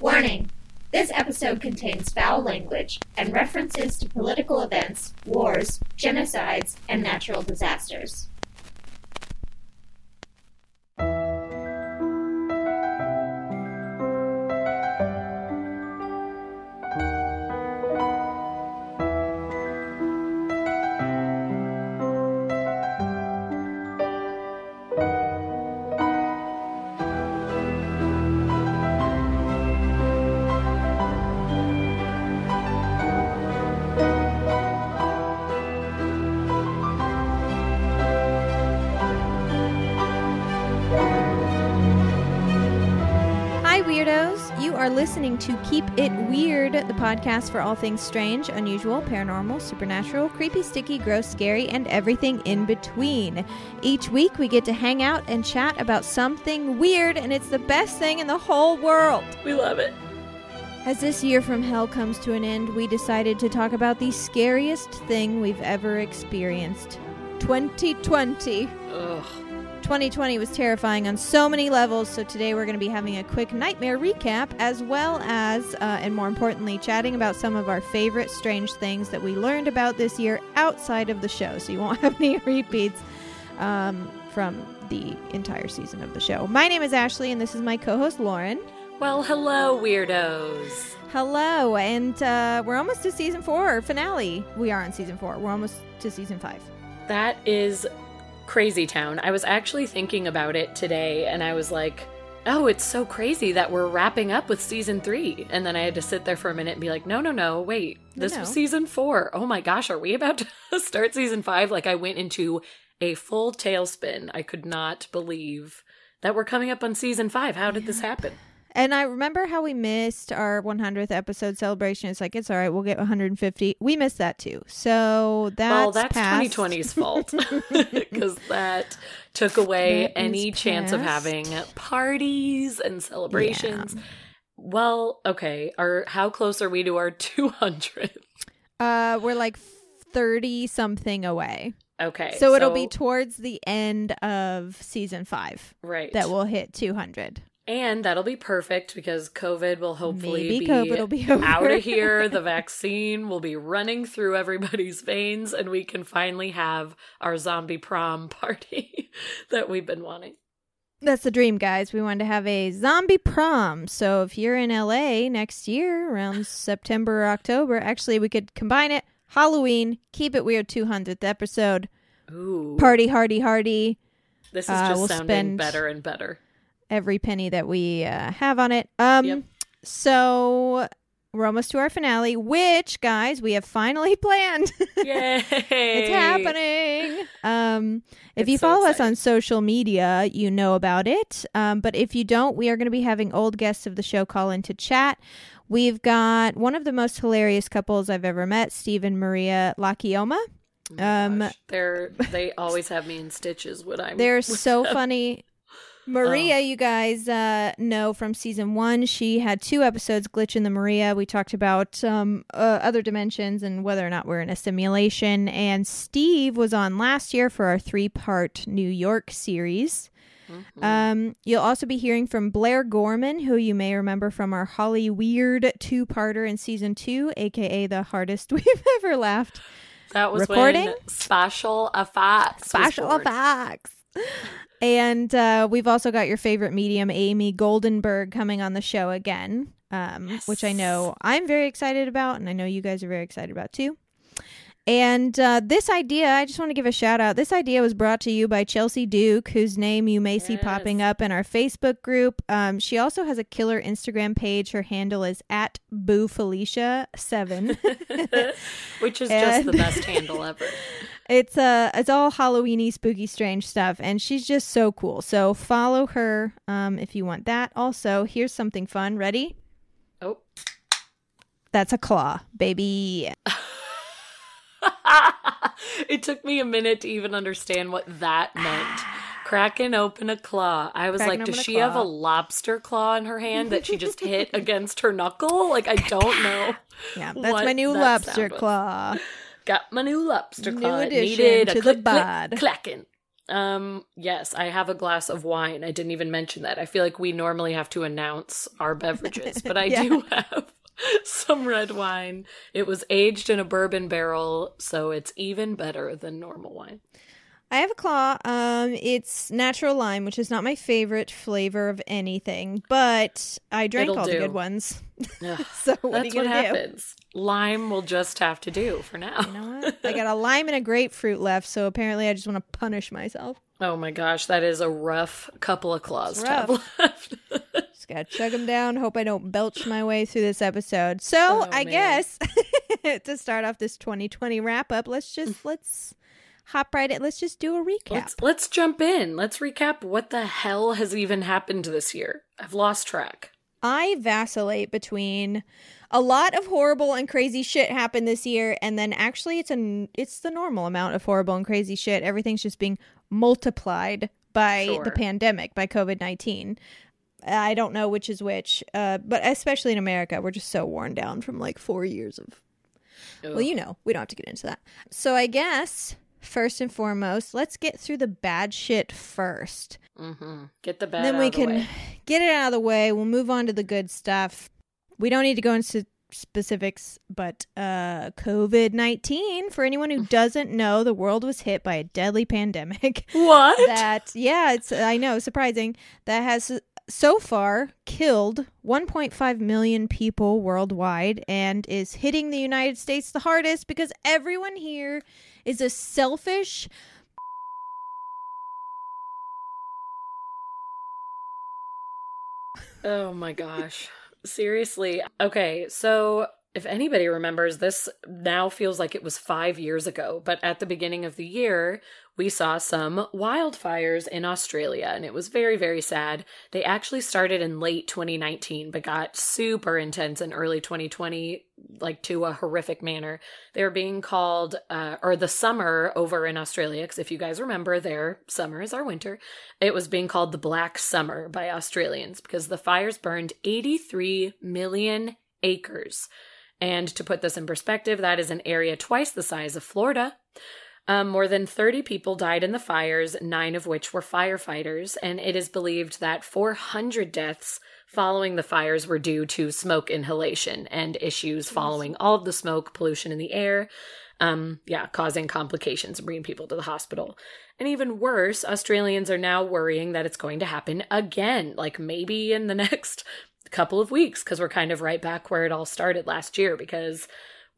Warning! This episode contains foul language and references to political events, wars, genocides, and natural disasters. Listening to Keep It Weird, the podcast for all things strange, unusual, paranormal, supernatural, creepy, sticky, gross, scary, and everything in between. Each week, we get to hang out and chat about something weird, and it's the best thing in the whole world. We love it. As this year from hell comes to an end, we decided to talk about the scariest thing we've ever experienced 2020. Ugh. 2020 was terrifying on so many levels, so today we're going to be having a quick nightmare recap as well as, uh, and more importantly, chatting about some of our favorite strange things that we learned about this year outside of the show. So you won't have any repeats um, from the entire season of the show. My name is Ashley, and this is my co host, Lauren. Well, hello, weirdos. Hello, and uh, we're almost to season four finale. We are on season four. We're almost to season five. That is crazy town. I was actually thinking about it today and I was like, oh, it's so crazy that we're wrapping up with season three. And then I had to sit there for a minute and be like, no, no, no, wait. This no. was season four. Oh my gosh, are we about to start season five? Like I went into a full tailspin. I could not believe that we're coming up on season five. How did this happen? And I remember how we missed our 100th episode celebration. It's like, it's all right, we'll get 150. We missed that too. So that's well, that's past. 2020's fault because that took away That any chance of having parties and celebrations. Well, okay. Are how close are we to our 200? Uh, we're like 30 something away. Okay, so it'll be towards the end of season five right that we'll hit 200. And that'll be perfect because COVID will hopefully Maybe be, COVID will be over. out of here. The vaccine will be running through everybody's veins, and we can finally have our zombie prom party that we've been wanting. That's the dream, guys. We wanted to have a zombie prom. So if you're in LA next year around September or October, actually, we could combine it. Halloween, keep it weird 200th episode. Ooh, Party, hardy, hardy. This is uh, just we'll sounding spend- better and better. Every penny that we uh, have on it. Um, Yep. so we're almost to our finale, which guys we have finally planned. Yay! it's happening. Um, if It's you so follow us on social media, you know about it. Um, but if you don't, we are going to be having old guests of the show call into chat. We've got one of the most hilarious couples I've ever met, Steve and Maria Lakioma. Oh Um. They're they always have me in stitches when I'm. They're so them. funny. Maria, you guys uh, know from season one, she had two episodes, Glitch in the Maria. We talked about um, uh, other dimensions and whether or not we're in a simulation. And Steve was on last year for our three part New York series. Mhm. Um, you'll also be hearing from Blair Gorman, who you may remember from our Holly Weird two parter in season two, aka the hardest we've ever laughed. that was recording? when Spatial Effects. Special effects. And uh, we've also got your favorite medium, Amy Goldenberg, coming on the show again, um, which I know I'm very excited about, and I know you guys are very excited about too. And uh, this idea, I just want to give a shout out. This idea was brought to you by Chelsea Duke, whose name you may see Yes. popping up in our Facebook group. Um, she also has a killer Instagram page. Her handle is at Boo Felicia seven. Which is just the best handle ever. It's uh it's all Halloweeny, spooky, strange stuff, and she's just so cool. So follow her um, if you want that. Also, here's something fun. Ready? Oh. That's a claw, baby. it took me a minute to even understand what that meant. Cracking open a claw. I was Cracking like, does a she have a lobster claw in her hand that she just hit against her knuckle? Like, I don't know. Yeah, that's my new that lobster was. claw. Got my new lobster claw. It addition needed a to the click, click, clacking. Um, yes, I have a glass of wine. I didn't even mention that. I feel like we normally have to announce our beverages, but I Yeah. do have some red wine. It was aged in a bourbon barrel, so it's even better than normal wine. I have a claw. Um, it's natural lime, which is not my favorite flavor of anything, but I drank It'll all the good ones. So what are That's you what gonna do? Lime will just have to do for now. You know what? I got a lime and a grapefruit left, so apparently I just want to punish myself. Oh my gosh, that is a rough couple of claws to have left. Just gotta chug them down. Hope I don't belch my way through this episode. So Oh, I man. guess to start off this 2020 wrap up, let's just let's hop right in. Let's just do a recap. Let's let's jump in. Let's recap what the hell has even happened this year. I've lost track. I vacillate between a lot of horrible and crazy shit happened this year, and then actually it's an it's the normal amount of horrible and crazy shit. Everything's just being multiplied by Sure. the pandemic, by COVID nineteen. I don't know which is which, uh, but especially in America, we're just so worn down from like four years of Well, you know, we don't have to get into that. So I guess first and foremost, let's get through the bad shit first. Mm-hmm. Get the bad then out we of the can get it out of the way. We'll move on to the good stuff. We don't need to go into specifics, but uh COVID-19 for anyone who doesn't know, the world was hit by a deadly pandemic What? that yeah, it's I know, surprising. That has so far killed 1.5 million people worldwide and is hitting the United States the hardest because everyone here is a selfish Oh my gosh. Seriously. Okay, so if anybody remembers, this now feels like it was five years ago, but at the beginning of the year, we saw some wildfires in Australia, and it was very, very sad. They actually started in late 2019, but got super intense in early 2020, like to a horrific manner. They were being called, uh, or the summer over in Australia, because if you guys remember, their summer is our winter. It was being called the Black Summer by Australians because the fires burned 83 million acres. And to put this in perspective, that is an area twice the size of Florida. Um, more than 30 people died in the fires, nine of which were firefighters, and it is believed that 400 deaths following the fires were due to smoke inhalation and issues following all of the smoke pollution in the air. Um, yeah, causing complications and bringing people to the hospital. And even worse, Australians are now worrying that it's going to happen again, like maybe in the next couple of weeks, because we're kind of right back where it all started last year. Because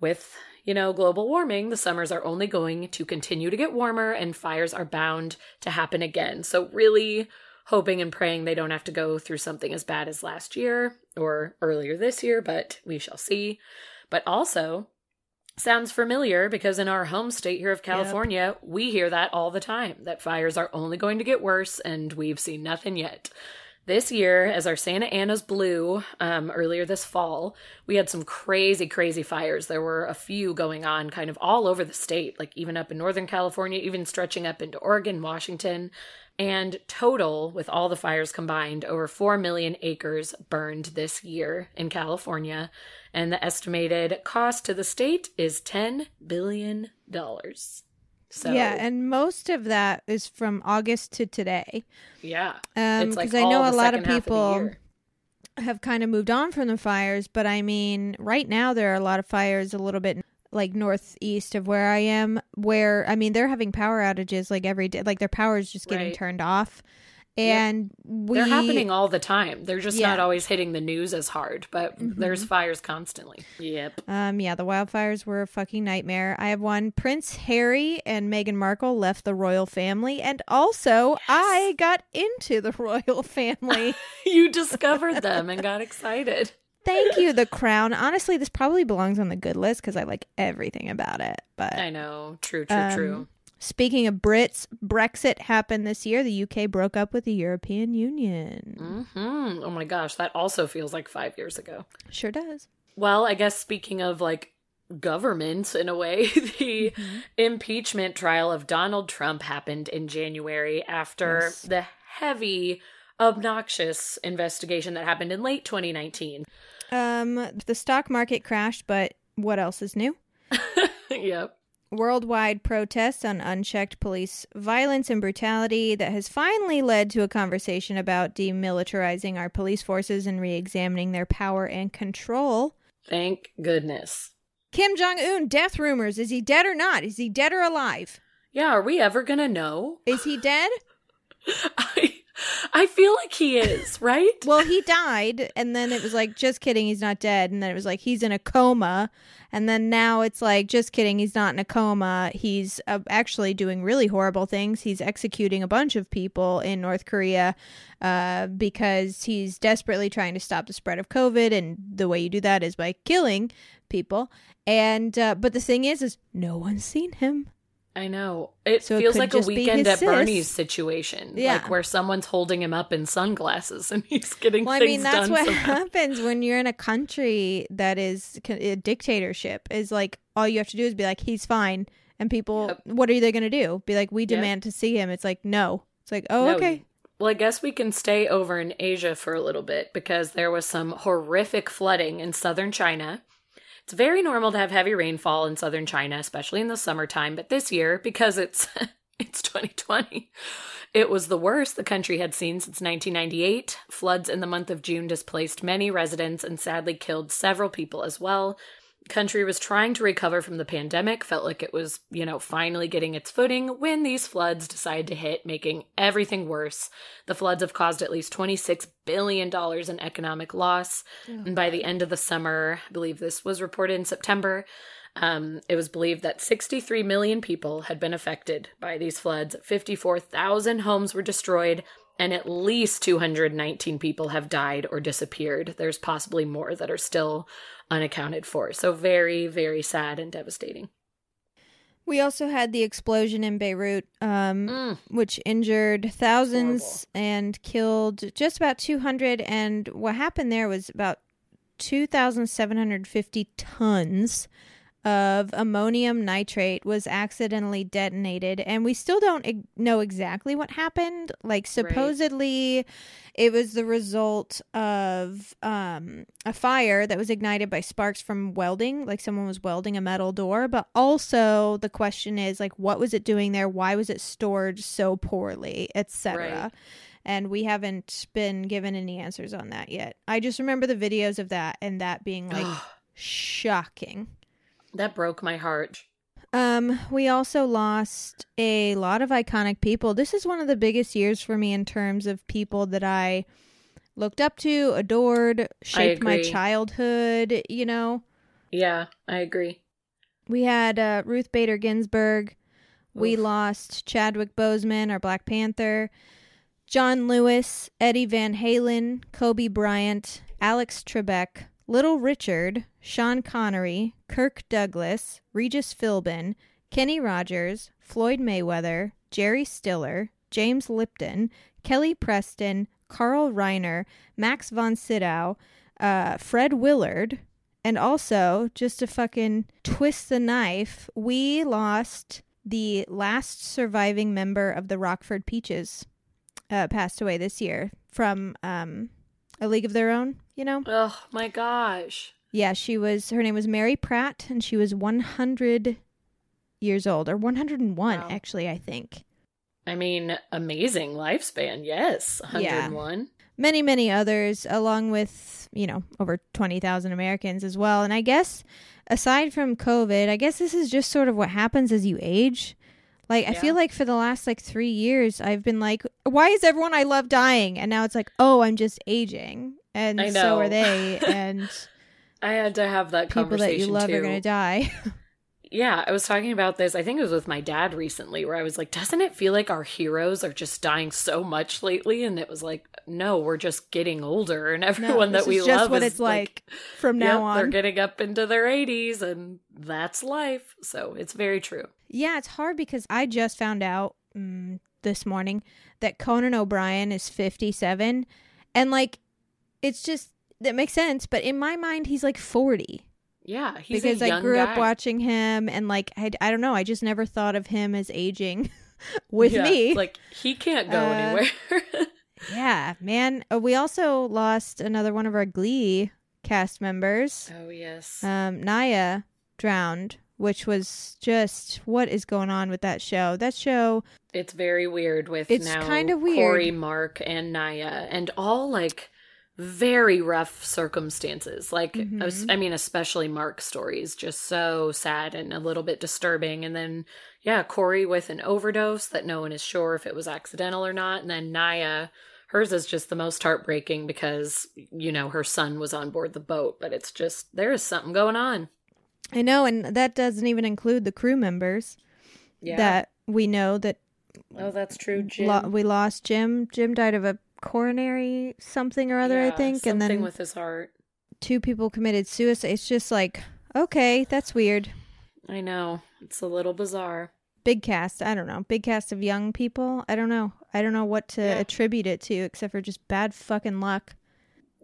with, you know, global warming, the summers are only going to continue to get warmer and fires are bound to happen again. So, really hoping and praying they don't have to go through something as bad as last year or earlier this year, but we shall see. But also, sounds familiar because in our home state here of California, we hear that all the time that fires are only going to get worse and we've seen nothing yet. This year, as our Santa Ana's blew um, earlier this fall, we had some crazy, crazy fires. There were a few going on kind of all over the state, like even up in Northern California, even stretching up into Oregon, Washington. And total, with all the fires combined, over 4 million acres burned this year in California. And the estimated cost to the state is $10 billion. So, yeah, and most of that is from August to today. yeah. Um, it's like because I know a lot of second half the people year. have kind of moved on from the fires, but I mean, right now there are a lot of fires a little bit like northeast of where I am, where I mean they're having power outages like every day, like their power is just getting Right. turned off, and we They're happening all the time. They're just Yeah. not always hitting the news as hard, but Mhm. there's fires constantly. Yep. Um, yeah, the wildfires were a fucking nightmare. I have one. Prince Harry and Meghan Markle left the royal family, and also I got into the royal family. you discovered them and got excited. Thank you, The Crown. Honestly, this probably belongs on the good list because I like everything about it. But I know. True, true, Um, true. Speaking of Brits, Brexit happened this year. The UK broke up with the European Union. Mm-hmm. Oh my gosh, that also feels like five years ago. Sure does. Well, I guess speaking of like government in a way, the Mm-hmm. impeachment trial of Donald Trump happened in January after Yes. the heavy, obnoxious investigation that happened in late 2019. Um, the stock market crashed, but what else is new? yep. Worldwide protests on unchecked police violence and brutality that has finally led to a conversation about demilitarizing our police forces and re examining their power and control. Thank goodness. Kim Jong un, death rumors. Is he dead or not? Is he dead or alive? Yeah, are we ever gonna know? Is he dead? I I feel like he is, right? well, he died, and then it was like, just kidding, he's not dead. And then it was like, he's in a coma. And then now it's like, just kidding, he's not in a coma. He's uh, actually doing really horrible things. He's executing a bunch of people in North Korea uh, because he's desperately trying to stop the spread of COVID. And the way you do that is by killing people. And, uh, but the thing is, is no one's seen him. I know. It So feels could like a weekend at sis. Bernie's situation. Yeah. Like where someone's holding him up in sunglasses and he's getting Well, I mean, that's what somehow. happens when you're in a country that is a dictatorship. Is like all you have to do is be like, he's fine, and people, Yep. what are they going to do? Be like, we Yep. demand to see him. It's like, no. It's like, oh, No, okay. Well, I guess we can stay over in Asia for a little bit because there was some horrific flooding in southern China. It's very normal to have heavy rainfall in southern China, especially in the summertime, but this year, because it's it's 2020, it was the worst the country had seen since 1998. Floods in the month of June displaced many residents and sadly killed several people as well. Country was trying to recover from the pandemic, felt like it was, you know, finally getting its footing when these floods decided to hit, making everything worse. The floods have caused at least $26 billion in economic loss. And by the end of the summer, I believe this was reported in September, um, it was believed that 63 million people had been affected by these floods. 54,000 homes were destroyed, and at least 219 people have died or disappeared. There's possibly more that are still unaccounted for. So, very, very sad and devastating. We also had the explosion in Beirut, um, Mm. which injured thousands and killed just about 200. And what happened there was about 2,750 tons of ammonium nitrate was accidentally detonated. And we still don't eg- know exactly what happened. Like, supposedly, it was the result of um, a fire that was ignited by sparks from welding, like someone was welding a metal door. But also, the question is, like, what was it doing there? Why was it stored so poorly, etc. Right. And we haven't been given any answers on that yet. I just remember the videos of that and that being like shocking. That broke my heart. Um, we also lost a lot of iconic people. This is one of the biggest years for me in terms of people that I looked up to, adored, shaped my childhood, you know. Yeah, I agree. We had uh, Ruth Bader Ginsburg. We lost Chadwick Boseman, our Black Panther. John Lewis, Eddie Van Halen, Kobe Bryant, Alex Trebek, Little Richard, Sean Connery, Kirk Douglas, Regis Philbin, Kenny Rogers, Floyd Mayweather, Jerry Stiller, James Lipton, Kelly Preston, Carl Reiner, Max von Sydow, uh, Fred Willard, and also, just to fucking twist the knife, we lost the last surviving member of the Rockford Peaches. Uh, passed away this year from um, A League of Their Own, you know? Oh my gosh. Yeah, she was, her name was Mary Pratt, and she was 100 years old, or 101, Wow. actually, I think. I mean, amazing lifespan. Yes, Yeah. 101. many many others along with you know over 20,000 Americans as well and I guess aside from covid I guess this is just sort of what happens as you age Like I feel like for the last like 3 years I've been like why is everyone I love dying? And now it's like, "Oh, I'm just aging." And so are they and I had to have that people conversation that you love too. are going to die. Yeah, I was talking about this. I think it was with my dad recently, where I was like, "Doesn't it feel like our heroes are just dying so much lately?" And it was like, "No, we're just getting older, and everyone this that we just love what is it's like, from yep, on. they're getting up into their 80s, and that's life." So it's very true. Yeah, it's hard because I just found out mm, this morning that Conan O'Brien is 57 and like it's just that makes sense, but in my mind he's like 40 Yeah, he's because a I grew up watching him and like I, I don't know, I just never thought of him as aging with Yeah, me. Like he can't go Uh, anywhere. yeah, man. Uh, we also lost another one of our Glee cast members. oh yes. Um, Naya drowned, which was just what is going on with that show? That show, It's very weird with It's now kind of weird. Corey, Mark, and Naya, and all like very rough circumstances. Like, Mhm. I mean, especially Mark's story is just so sad and a little bit disturbing. And then, yeah, Corey with an overdose that no one is sure if it was accidental or not. And then Naya, hers is just the most heartbreaking because, you know, her son was on board the boat, but it's just, there is something going on. I know, and that doesn't even include the crew members Yeah. that we know that oh, that's true, Jim. lo- we lost. Jim, Jim died of a coronary something or other, I Yeah, think, and something then with his heart. two people committed suicide. It's just like, okay, that's weird. I know. It's a little bizarre. Big cast. I don't know. Big cast of young people. I don't know. I don't know what to Yeah. attribute it to except for just bad fucking luck.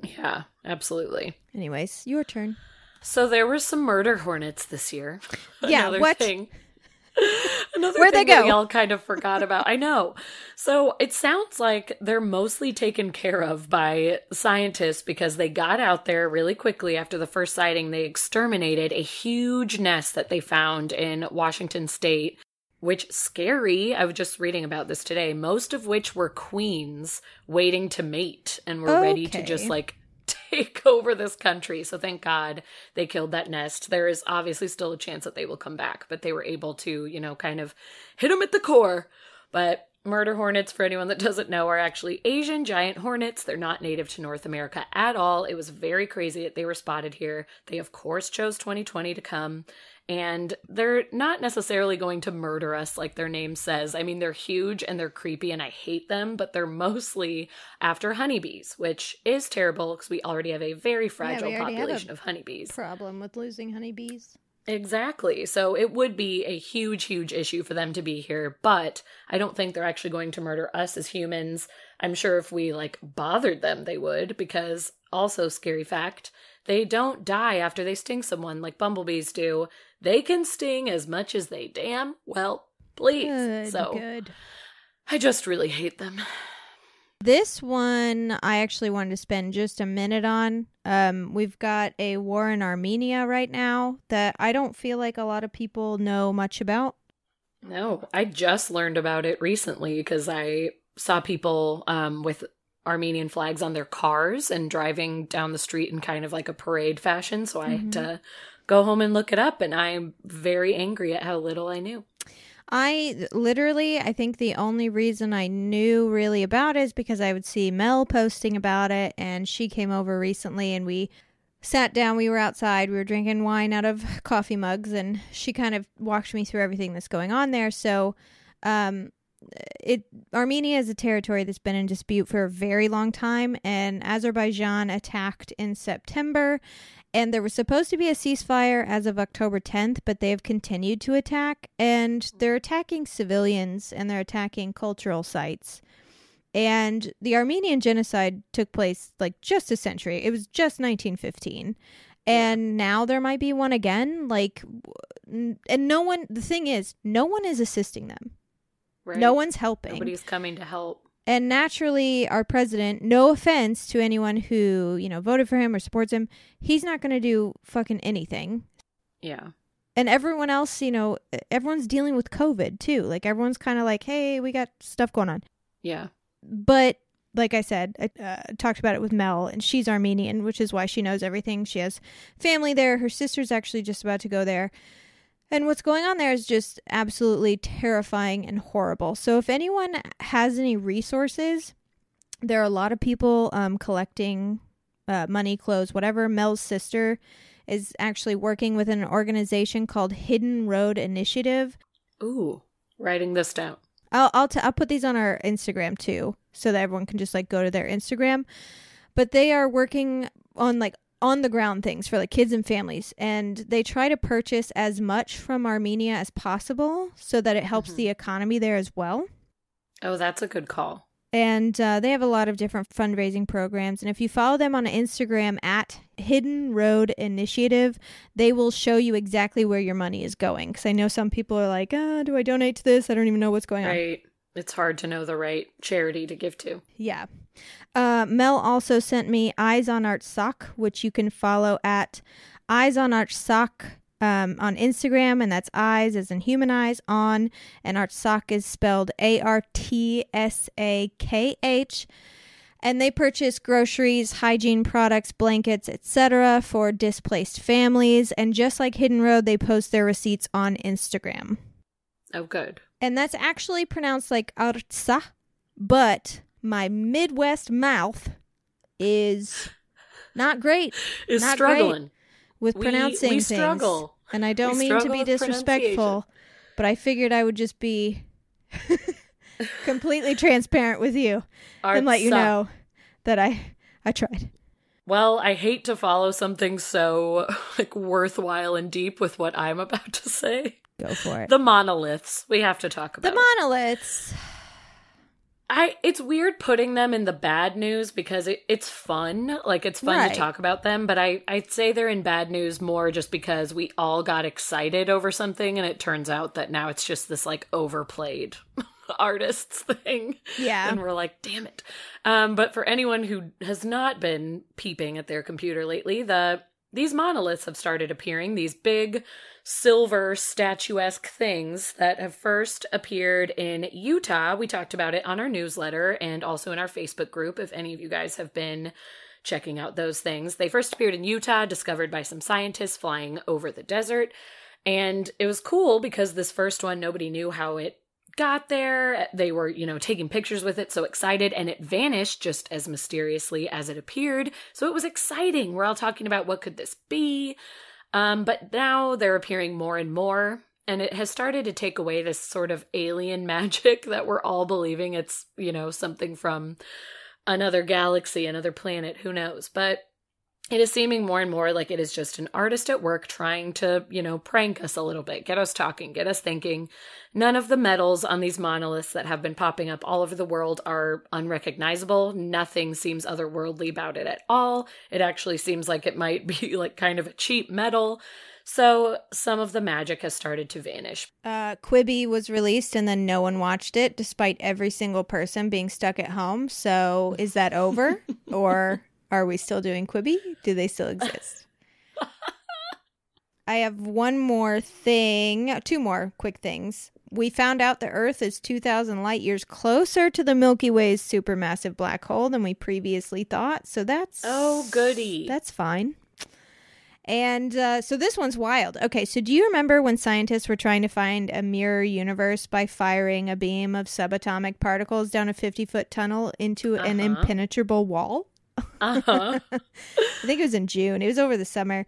Yeah, absolutely. Anyways, your turn. So there were some murder hornets this year. Yeah, what? thing. Another Where'd they thing that go? we all kind of forgot about. I know. So it sounds like they're mostly taken care of by scientists because they got out there really quickly after the first sighting. They exterminated a huge nest that they found in Washington state, which scary. I was just reading about this today. Most of which were queens waiting to mate and were ready to just like take over this country. So thank God they killed that nest. There is obviously still a chance that they will come back, but they were able to, you know, kind of hit them at the core. But murder hornets, for anyone that doesn't know, are actually Asian giant hornets. They're not native to North America at all. It was very crazy that they were spotted here. They, of course, chose 2020 to come. And they're not necessarily going to murder us like their name says. I mean, they're huge and they're creepy and I hate them, but they're mostly after honeybees, which is terrible because we already have a very fragile a population of honeybees. Problem with losing honeybees. Exactly. So it would be a huge, huge issue for them to be here, but I don't think they're actually going to murder us as humans. I'm sure if we like bothered them, they would, because also, scary fact, they don't die after they sting someone like bumblebees do. They can sting as much as they damn well please. Good, so good. I just really hate them. This one I actually wanted to spend just a minute on. Um, we've got a war in Armenia right now that I don't feel like a lot of people know much about. No, I just learned about it recently because I saw people um, with Armenian flags on their cars and driving down the street in kind of like a parade fashion. So I had to go home and look it up, and I'm very angry at how little I knew. I literally, I think the only reason I knew really about it is because I would see Mel posting about it, and she came over recently, and we sat down. We were outside. We were drinking wine out of coffee mugs, and she kind of walked me through everything that's going on there. So, um, it Armenia is a territory that's been in dispute for a very long time, and Azerbaijan attacked in September. And there was supposed to be a ceasefire as of October 10th, but they have continued to attack, and they're attacking civilians and they're attacking cultural sites. And the Armenian genocide took place like just a century. It was just 1915. And now there might be one again. Like, and no one, the thing is, no one is assisting them. Right? No one's helping. Nobody's coming to help. And naturally, our president, no offense to anyone who, you know, voted for him or supports him, he's not going to do fucking anything. Yeah. And everyone else, you know, everyone's dealing with COVID too. Like, everyone's kind of like, hey, we got stuff going on. Yeah. But like I said, I uh, talked about it with Mel, and she's Armenian, which is why she knows everything. She has family there. Her sister's actually just about to go there. And what's going on there is just absolutely terrifying and horrible. So, if anyone has any resources, there are a lot of people um, collecting uh, money, clothes, whatever. Mel's sister is actually working with an organization called Hidden Road Initiative. Ooh, writing this down. I'll I'll, t- I'll put these on our Instagram too, so that everyone can just like go to their Instagram. But they are working on like on the ground things for like kids and families, and they try to purchase as much from Armenia as possible, so that it helps Mhm. the economy there as well. Oh, that's a good call. And uh, they have a lot of different fundraising programs. And if you follow them on Instagram at Hidden Road Initiative, they will show you exactly where your money is going. Because I know some people are like, uh, do I donate to this? I don't even know what's going on. Right. It's hard to know the right charity to give to. Yeah. Uh, Mel also sent me Eyes on Artsakh, which you can follow at Eyes on Artsakh um, on Instagram, and that's eyes as in human eyes on, and Artsakh is spelled A R T S A K H. And they purchase groceries, hygiene products, blankets, etc. for displaced families. And just like Hidden Road, they post their receipts on Instagram. Oh, good. And that's actually pronounced like Artsa, but my Midwest mouth is not great Is Not struggling. with We- pronouncing we things. struggle. And I don't We mean to be disrespectful, but I figured I would just be completely transparent with you and let you know that I I tried. Well, I hate to follow something so like worthwhile and deep with what I'm about to say. Go for it. The monoliths. We have to talk about The monoliths. I it's weird putting them in the bad news because it, it's fun. Like it's fun Right. to talk about them, but I I'd say they're in bad news more just because we all got excited over something and it turns out that now it's just this like overplayed artists thing. Yeah. And we're like, damn it. Um, but for anyone who has not been peeping at their computer lately, the these monoliths have started appearing, these big silver statuesque things that have first appeared in Utah. We talked about it on our newsletter and also in our Facebook group if any of you guys have been checking out those things. They first appeared in Utah, discovered by some scientists flying over the desert. And it was cool because this first one, nobody knew how it got there. They were, you know, taking pictures with it, so excited, and it vanished just as mysteriously as it appeared. So it was exciting. We're all talking about what could this be? Um, but now they're appearing more and more, and it has started to take away this sort of alien magic that we're all believing it's, you know, something from another galaxy, another planet, who knows. But it is seeming more and more like it is just an artist at work trying to, you know, prank us a little bit, get us talking, get us thinking. None of the metals on these monoliths that have been popping up all over the world are unrecognizable. Nothing seems otherworldly about it at all. It actually seems like it might be like kind of a cheap metal. So some of the magic has started to vanish. Uh, Quibi was released and then no one watched it, despite every single person being stuck at home. So is that over, or are we still doing Quibi? Do they still exist? I have one more thing, two more quick things. We found out the Earth is 2,000 light years closer to the Milky Way's supermassive black hole than we previously thought. So that's Oh, goody. That's fine. And uh, so this one's wild. Okay, so do you remember when scientists were trying to find a mirror universe by firing a beam of subatomic particles down a 50 foot tunnel into an Uh-huh. impenetrable wall? Uh-huh. I think it was in June. It was over the summer.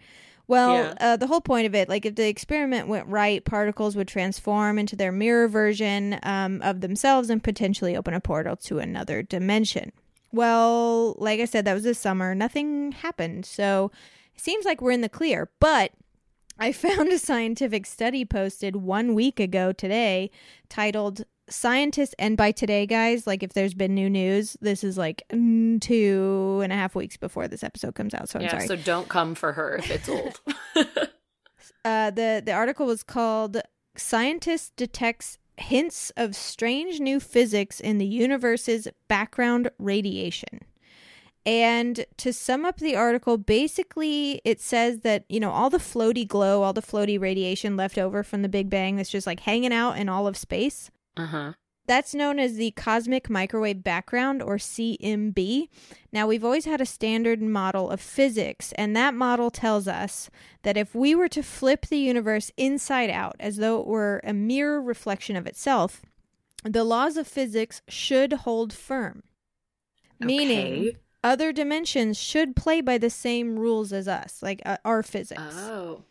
Well, Yeah. uh, the whole point of it, like if the experiment went right, particles would transform into their mirror version um, of themselves and potentially open a portal to another dimension. Well, like I said, that was this summer. Nothing happened. So it seems like we're in the clear. But I found a scientific study posted one week ago today titled Scientists, and by today, guys, like if there's been new news, this is like two and a half weeks before this episode comes out. So I'm yeah, sorry. so don't come for her if it's old. uh, the the article was called "Scientist Detects Hints of Strange New Physics in the Universe's Background Radiation." And to sum up the article, basically it says that, you know, all the floaty glow, all the floaty radiation left over from the Big Bang that's just like hanging out in all of space, uh-huh. That's known as the cosmic microwave background or CMB. Now, we've always had a standard model of physics, and that model tells us that if we were to flip the universe inside out as though it were a mirror reflection of itself, the laws of physics should hold firm. Meaning, other dimensions should play by the same rules as us, like uh, our physics. Oh.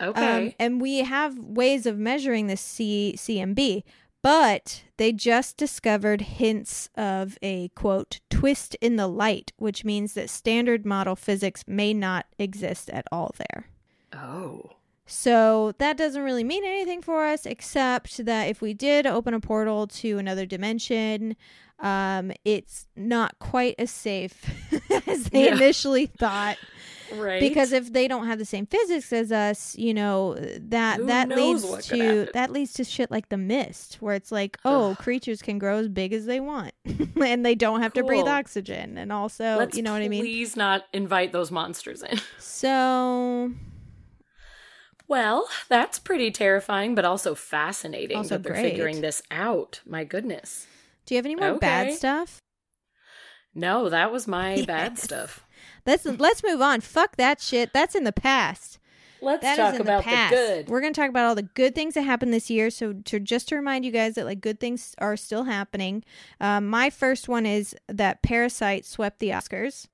Okay. Um, Okay. and we have ways of measuring this C- CMB, but they just discovered hints of a quote twist in the light, which means that standard model physics may not exist at all there. oh. So that doesn't really mean anything for us, except that if we did open a portal to another dimension, um, it's not quite as safe as they Yeah. initially thought Right. because if they don't have the same physics as us you know that Who that leads to that leads to shit like the mist where it's like oh creatures can grow as big as they want and they don't have to breathe oxygen and also Let's you know what i mean Please not invite those monsters in. so Well, that's pretty terrifying, but also fascinating Also that they're great. figuring this out. My goodness. do you have any more bad stuff No, that was my bad stuff. Let's let's move on fuck that shit that's in the past Let's That talk about the the, good. We're going to talk about all the good things that happened this year. So, to just to remind you guys that like good things are still happening. Um, my first one is that Parasite swept the Oscars.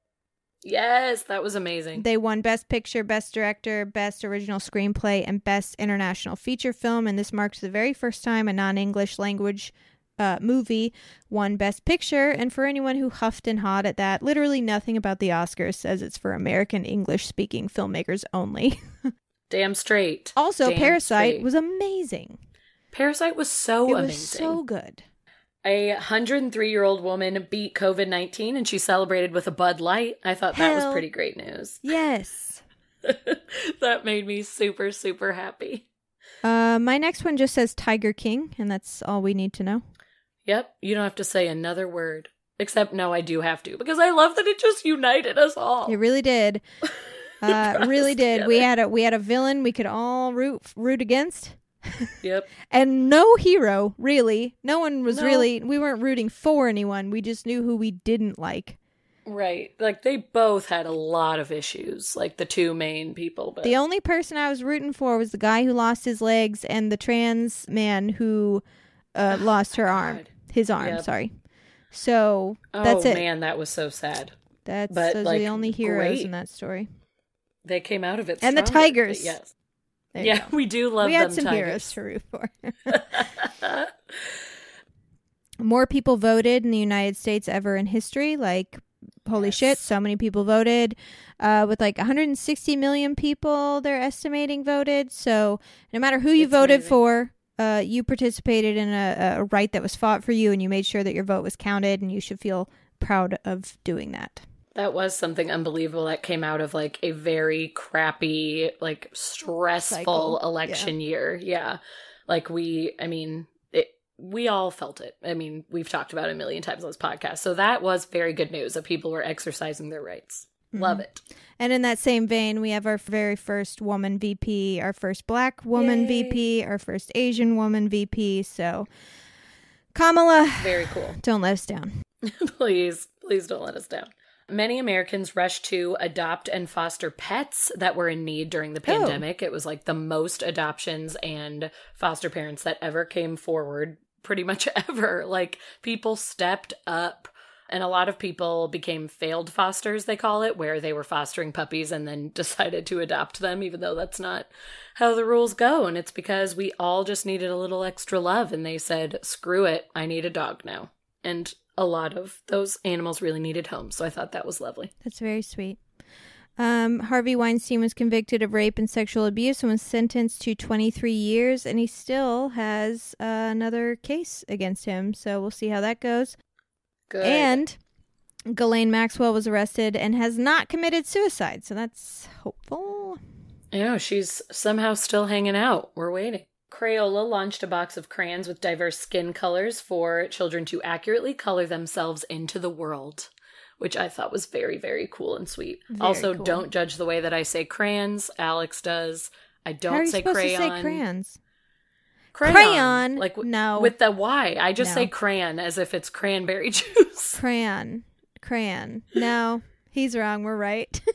Yes, that was amazing. They won Best Picture, Best Director, Best Original Screenplay, and Best International Feature Film. And this marks the very first time a non-English language uh, movie won Best Picture. And for anyone who huffed and hawed at that, literally nothing about the Oscars says it's for American English-speaking filmmakers only. Damn straight. also, Damn Parasite straight. was amazing. Parasite was so it was amazing. so good. A 103 year old woman beat COVID 19 and she celebrated with a Bud Light. I thought that was pretty great news. Yes. that made me super, super happy. Uh, my next one just says Tiger King, and that's all we need to know. Yep, you don't have to say another word. Except, no, I do have to because I love that it just united us all. It really did. Uh, really did. We had a we had a villain we could all root root against, Yep. and no hero really. No one was No. really. We weren't rooting for anyone. We just knew who we didn't like. Right. Like they both had a lot of issues, like the two main people. But The only person I was rooting for was the guy who lost his legs and the trans man who uh, lost her arm, God. His arm. Yep. Sorry. So oh that's it. man, that was so sad. That's But, those are the only heroes great. in that story. They came out of it. And the stronger, but Tigers. Yes. There Yeah, we do love we had some heroes to root for. More people voted in the United States ever in history. Like, holy Yes. shit, so many people voted. Uh, with like 160 million people, they're estimating voted. So, no matter who you It's voted amazing. for, uh, you participated in a, a right that was fought for you, and you made sure that your vote was counted, and you should feel proud of doing that. That was something unbelievable that came out of like a very crappy, like stressful Cycle, election year. Yeah. Like we, I mean, it, we all felt it. I mean, we've talked about it a million times on this podcast. So that was very good news that people were exercising their rights. Love mm-hmm. it. And in that same vein, we have our very first woman VP, our first black woman Yay. VP, our first Asian woman VP. So, Kamala, Very cool. don't let us down. please, please don't let us down. Many Americans rushed to adopt and foster pets that were in need during the Oh. pandemic. It was like the most adoptions and foster parents that ever came forward, pretty much ever. Like people stepped up. And a lot of people became failed fosters, they call it, where they were fostering puppies and then decided to adopt them, even though that's not how the rules go. And it's because we all just needed a little extra love. And they said, screw it, I need a dog now. And a lot of those animals really needed homes. So I thought that was lovely. That's very sweet. Um, Harvey Weinstein was convicted of rape and sexual abuse and was sentenced to 23 years, and he still has uh, another case against him. So we'll see how that goes. Good. And Ghislaine Maxwell was arrested and has not committed suicide, so that's hopeful. Yeah, she's somehow still hanging out. We're waiting. Crayola launched a box of crayons with diverse skin colors for children to accurately color themselves into the world, which I thought was very, very cool and sweet. Very also, cool. don't judge the way that I say crayons. Alex does. I don't How are you say crayon. say crayons? Crayon. Crayon. Like w- no. with the Y. I just No. say crayon as if it's cranberry juice. crayon. Crayon. No, he's wrong. We're right.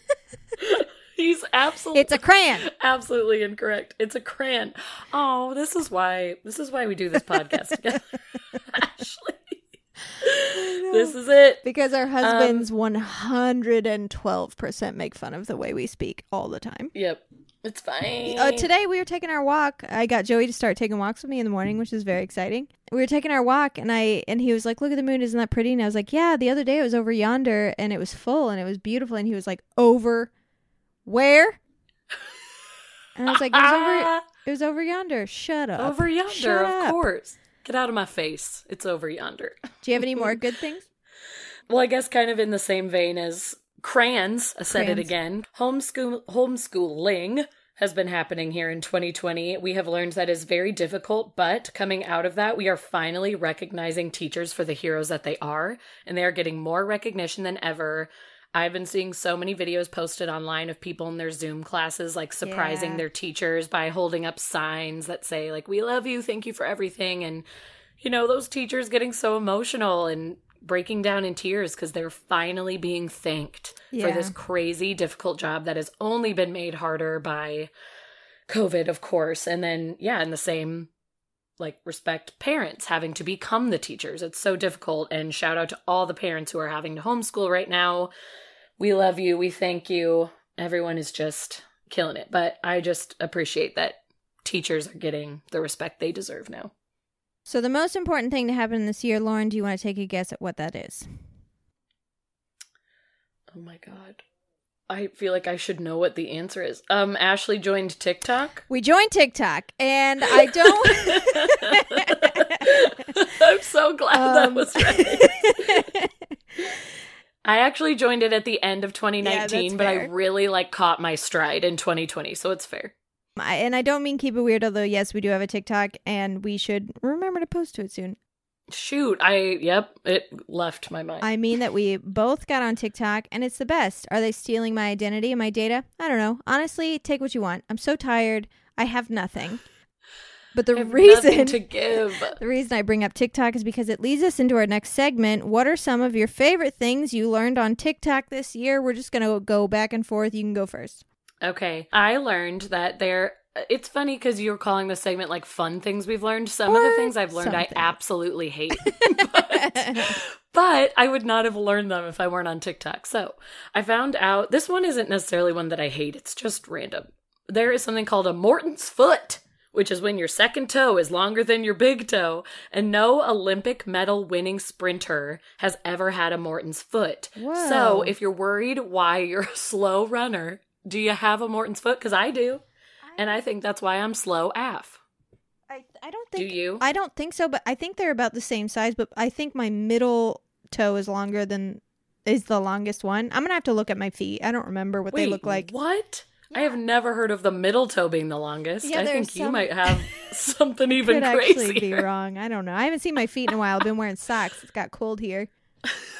He's absolutely it's a crayon. absolutely incorrect. It's a crayon. Oh, this is why this is why we do this podcast together. Ashley. This is it. Because Um, our husbands 112% make fun of the way we speak all the time. Yep. It's fine. Uh, today we were taking our walk. I got Joey to start taking walks with me in the morning, which is very exciting. We were taking our walk, and I and he was like, "Look at the moon, isn't that pretty?" And I was like, "Yeah." The other day it was over yonder, and it was full, and it was beautiful. And he was like, "Over where?" And I was like, "It was over. It was over yonder. Shut up. over yonder, Shut of up. course. Get out of my face. It's over yonder. Do you have any more good things? Well, I guess kind of in the same vein as crayons, I said it again. Homeschool homeschooling has been happening here in 2020. We have learned that is very difficult, but coming out of that, we are finally recognizing teachers for the heroes that they are, and they are getting more recognition than ever. I've been seeing so many videos posted online of people in their Zoom classes like surprising Yeah. their teachers by holding up signs that say like we love you, thank you for everything and you know, those teachers getting so emotional and breaking down in tears because they're finally being thanked for this crazy, difficult job that has only been made harder by COVID, of course. And then, yeah, in the same like respect, parents having to become the teachers. It's so difficult. And shout out to all the parents who are having to homeschool right now. We love you. We thank you. Everyone is just killing it. But I just appreciate that teachers are getting the respect they deserve now. So the most important thing to happen this year, Lauren, do you want to take a guess at what that is? Oh my god. I feel like I should know what the answer is. Um, Ashley joined TikTok. We joined TikTok, and I don't. I'm so glad that Um, was right. I actually joined it at the end of 2019, that's but I really like caught my stride in 2020, so it's fair. I, and I don't mean keep it weird, although yes, we do have a TikTok, and we should remember to post to it soon. Shoot, I yep, it left my mind. I mean that we both got on TikTok, and it's the best. Are they stealing my identity and my data? I don't know. Honestly, take what you want. I'm so tired. I have nothing. But the reason to give. The reason I bring up TikTok is because it leads us into our next segment. What are some of your favorite things you learned on TikTok this year? We're just to go back and forth. You can go first. Okay, I learned that there. It's funny because you're calling this segment like fun things we've learned. Some of the things I've learned I absolutely hate, but, but I would not have learned them if I weren't on TikTok. So I found out this one isn't necessarily one that I hate. It's just random. There is something called a Morton's foot, which is when your second toe is longer than your big toe, and no Olympic medal winning sprinter has ever had a Morton's foot. Whoa. So if you're worried why you're a slow runner, do you have a Morton's foot? Because I do. And I think that's why I'm slow AF. I, I don't think Do you? I don't think so, but I think they're about the same size, but I think my middle toe is longer than is the longest one. I'm going to have to look at my feet. I don't remember what they look like. What? I have never heard of the middle toe being the longest. Yeah, I think there's you might have something even crazy. Could actually be wrong. I don't know. I haven't seen my feet in a while. I've been wearing socks. It's got cold here.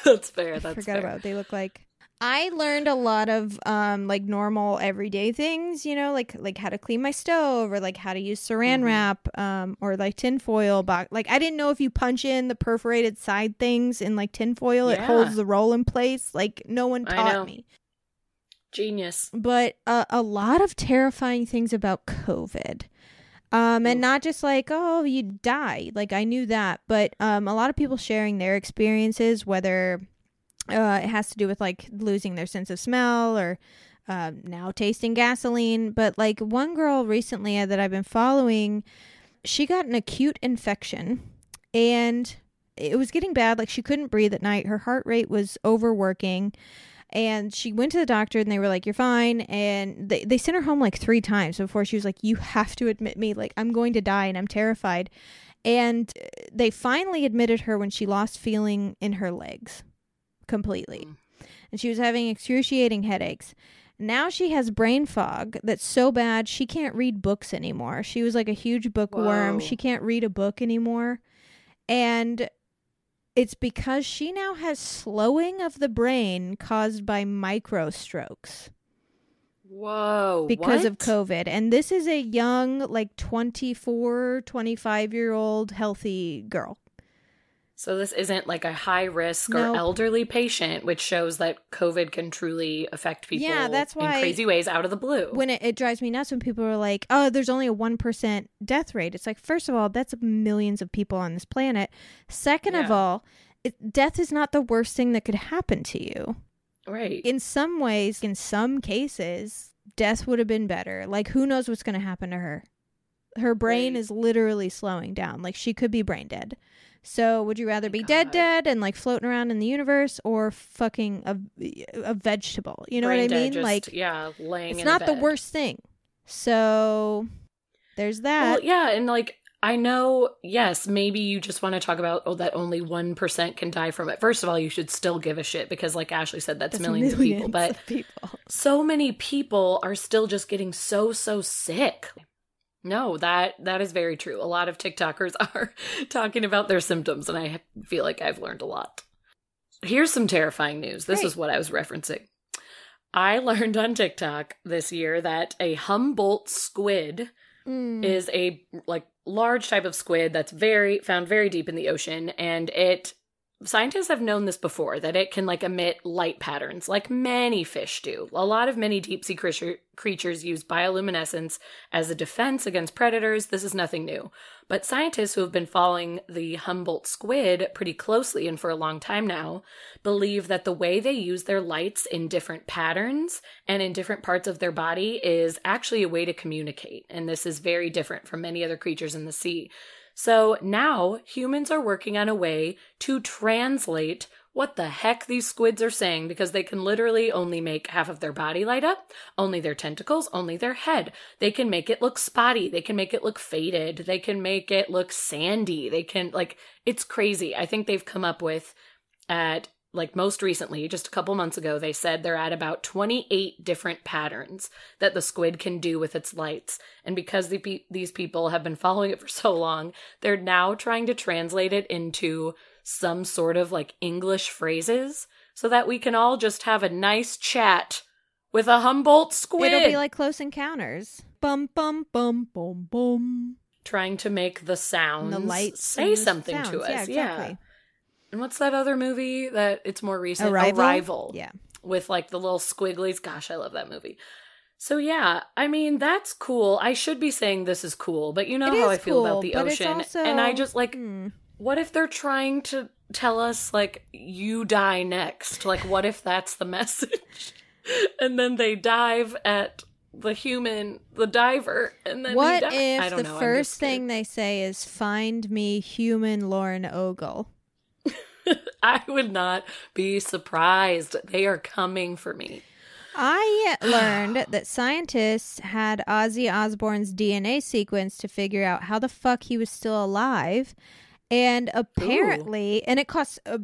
that's fair. That's forgot fair. about what they look like. I learned a lot of um like normal everyday things, you know, like like how to clean my stove or like how to use saran Mhm. wrap um or like tinfoil box. Like I didn't know if you punch in the perforated side things in like tinfoil, it holds the roll in place. Like no one taught me. Genius. But uh, a lot of terrifying things about COVID. Um, and not just like, oh, you die. Like, I knew that. But um, a lot of people sharing their experiences, whether uh, it has to do with like losing their sense of smell or uh, now tasting gasoline. But like one girl recently uh, that I've been following, she got an acute infection and it was getting bad. Like, she couldn't breathe at night. Her heart rate was overworking and she went to the doctor and they were like you're fine and they, they sent her home like three times before she was like you have to admit me like i'm going to die and i'm terrified and they finally admitted her when she lost feeling in her legs completely Mm. and she was having excruciating headaches now she has brain fog that's so bad she can't read books anymore she was like a huge bookworm Whoa. she can't read a book anymore and it's because she now has slowing of the brain caused by micro strokes. Whoa. because of? COVID. And this is a young, like 24, 25 year old healthy girl. So this isn't like a high risk or elderly patient, which shows that COVID can truly affect people Yeah, that's why in crazy ways out of the blue. When it, it drives me nuts when people are like, oh, there's only a 1% death rate. It's like, first of all, that's millions of people on this planet. Second of all, it, death is not the worst thing that could happen to you. right. in some ways, in some cases, death would have been better. Like, who knows what's going to happen to her? Her brain Right. is literally slowing down. Like, she could be brain dead. So, would you rather be oh, dead, God. dead, and like floating around in the universe, or fucking a, a vegetable? You know Brain what I mean? just, like, yeah, laying it's not the worst thing. So, there's that. Well, yeah, and like I know, yes, maybe you just want to talk about oh that only one percent can die from it. First of all, you should still give a shit because, like Ashley said, that's, That's millions, of people. But of people. so many people are still just getting so so sick. No, that that is very true. A lot of TikTokers are talking about their symptoms, and I feel like I've learned a lot. Here's some terrifying news. This Great. is what I was referencing. I learned on TikTok this year that a Humboldt squid Mm. is a like large type of squid that's very found very deep in the ocean and it scientists have known this before that it can like emit light patterns like many fish do a lot of many deep sea creature, creatures use bioluminescence as a defense against predators this is nothing new but scientists who have been following the humboldt squid pretty closely and for a long time now believe that the way they use their lights in different patterns and in different parts of their body is actually a way to communicate. And this is very different from many other creatures in the sea. So now humans are working on a way to translate what the heck these squids are saying because they can literally only make half of their body light up, only their tentacles, only their head. They can make it look spotty. They can make it look faded. They can make it look sandy. They can, like, it's crazy. I think they've come up with at like most recently, just a couple months ago, they said they're at about 28 different patterns that the squid can do with its lights. And because the, pe- these people have been following it for so long, they're now trying to translate it into some sort of like English phrases so that we can all just have a nice chat with a Humboldt squid. It'll be like Close Encounters. Bum, bum, bum, bum, bum. trying to make the sounds the lights say something to us. Yeah, exactly. And what's that other movie that it's more recent? Arrival? Arrival. Yeah. with like the little squigglies. Gosh, I love that movie. So yeah, I mean that's cool. I should be saying this is cool, but you know It how I feel about the ocean, also- and I just like, Hmm. what if they're trying to tell us like you die next? Like, what if that's the message? and then they dive at the human, the diver, and then he What if the know, first thing they say is "Find me human Lauren Ogle"? I would not be surprised. They are coming for me. I learned that scientists had Ozzy Osbourne's DNA sequence to figure out how the fuck he was still alive. And apparently, and it costs a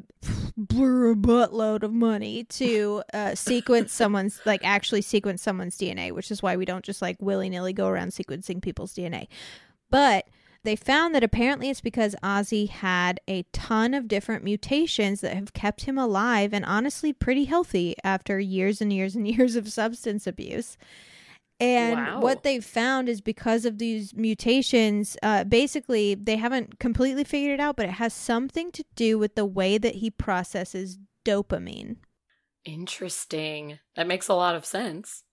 buttload of money to uh, sequence someone's, like actually sequence someone's DNA, which is why we don't just like willy nilly go around sequencing people's DNA. But they found that apparently it's because Ozzy had a ton of different mutations that have kept him alive and honestly pretty healthy after years and years and years of substance abuse. And Wow. what they've found is because of these mutations, uh, basically, they haven't completely figured it out, but it has something to do with the way that he processes dopamine. Interesting. That makes a lot of sense.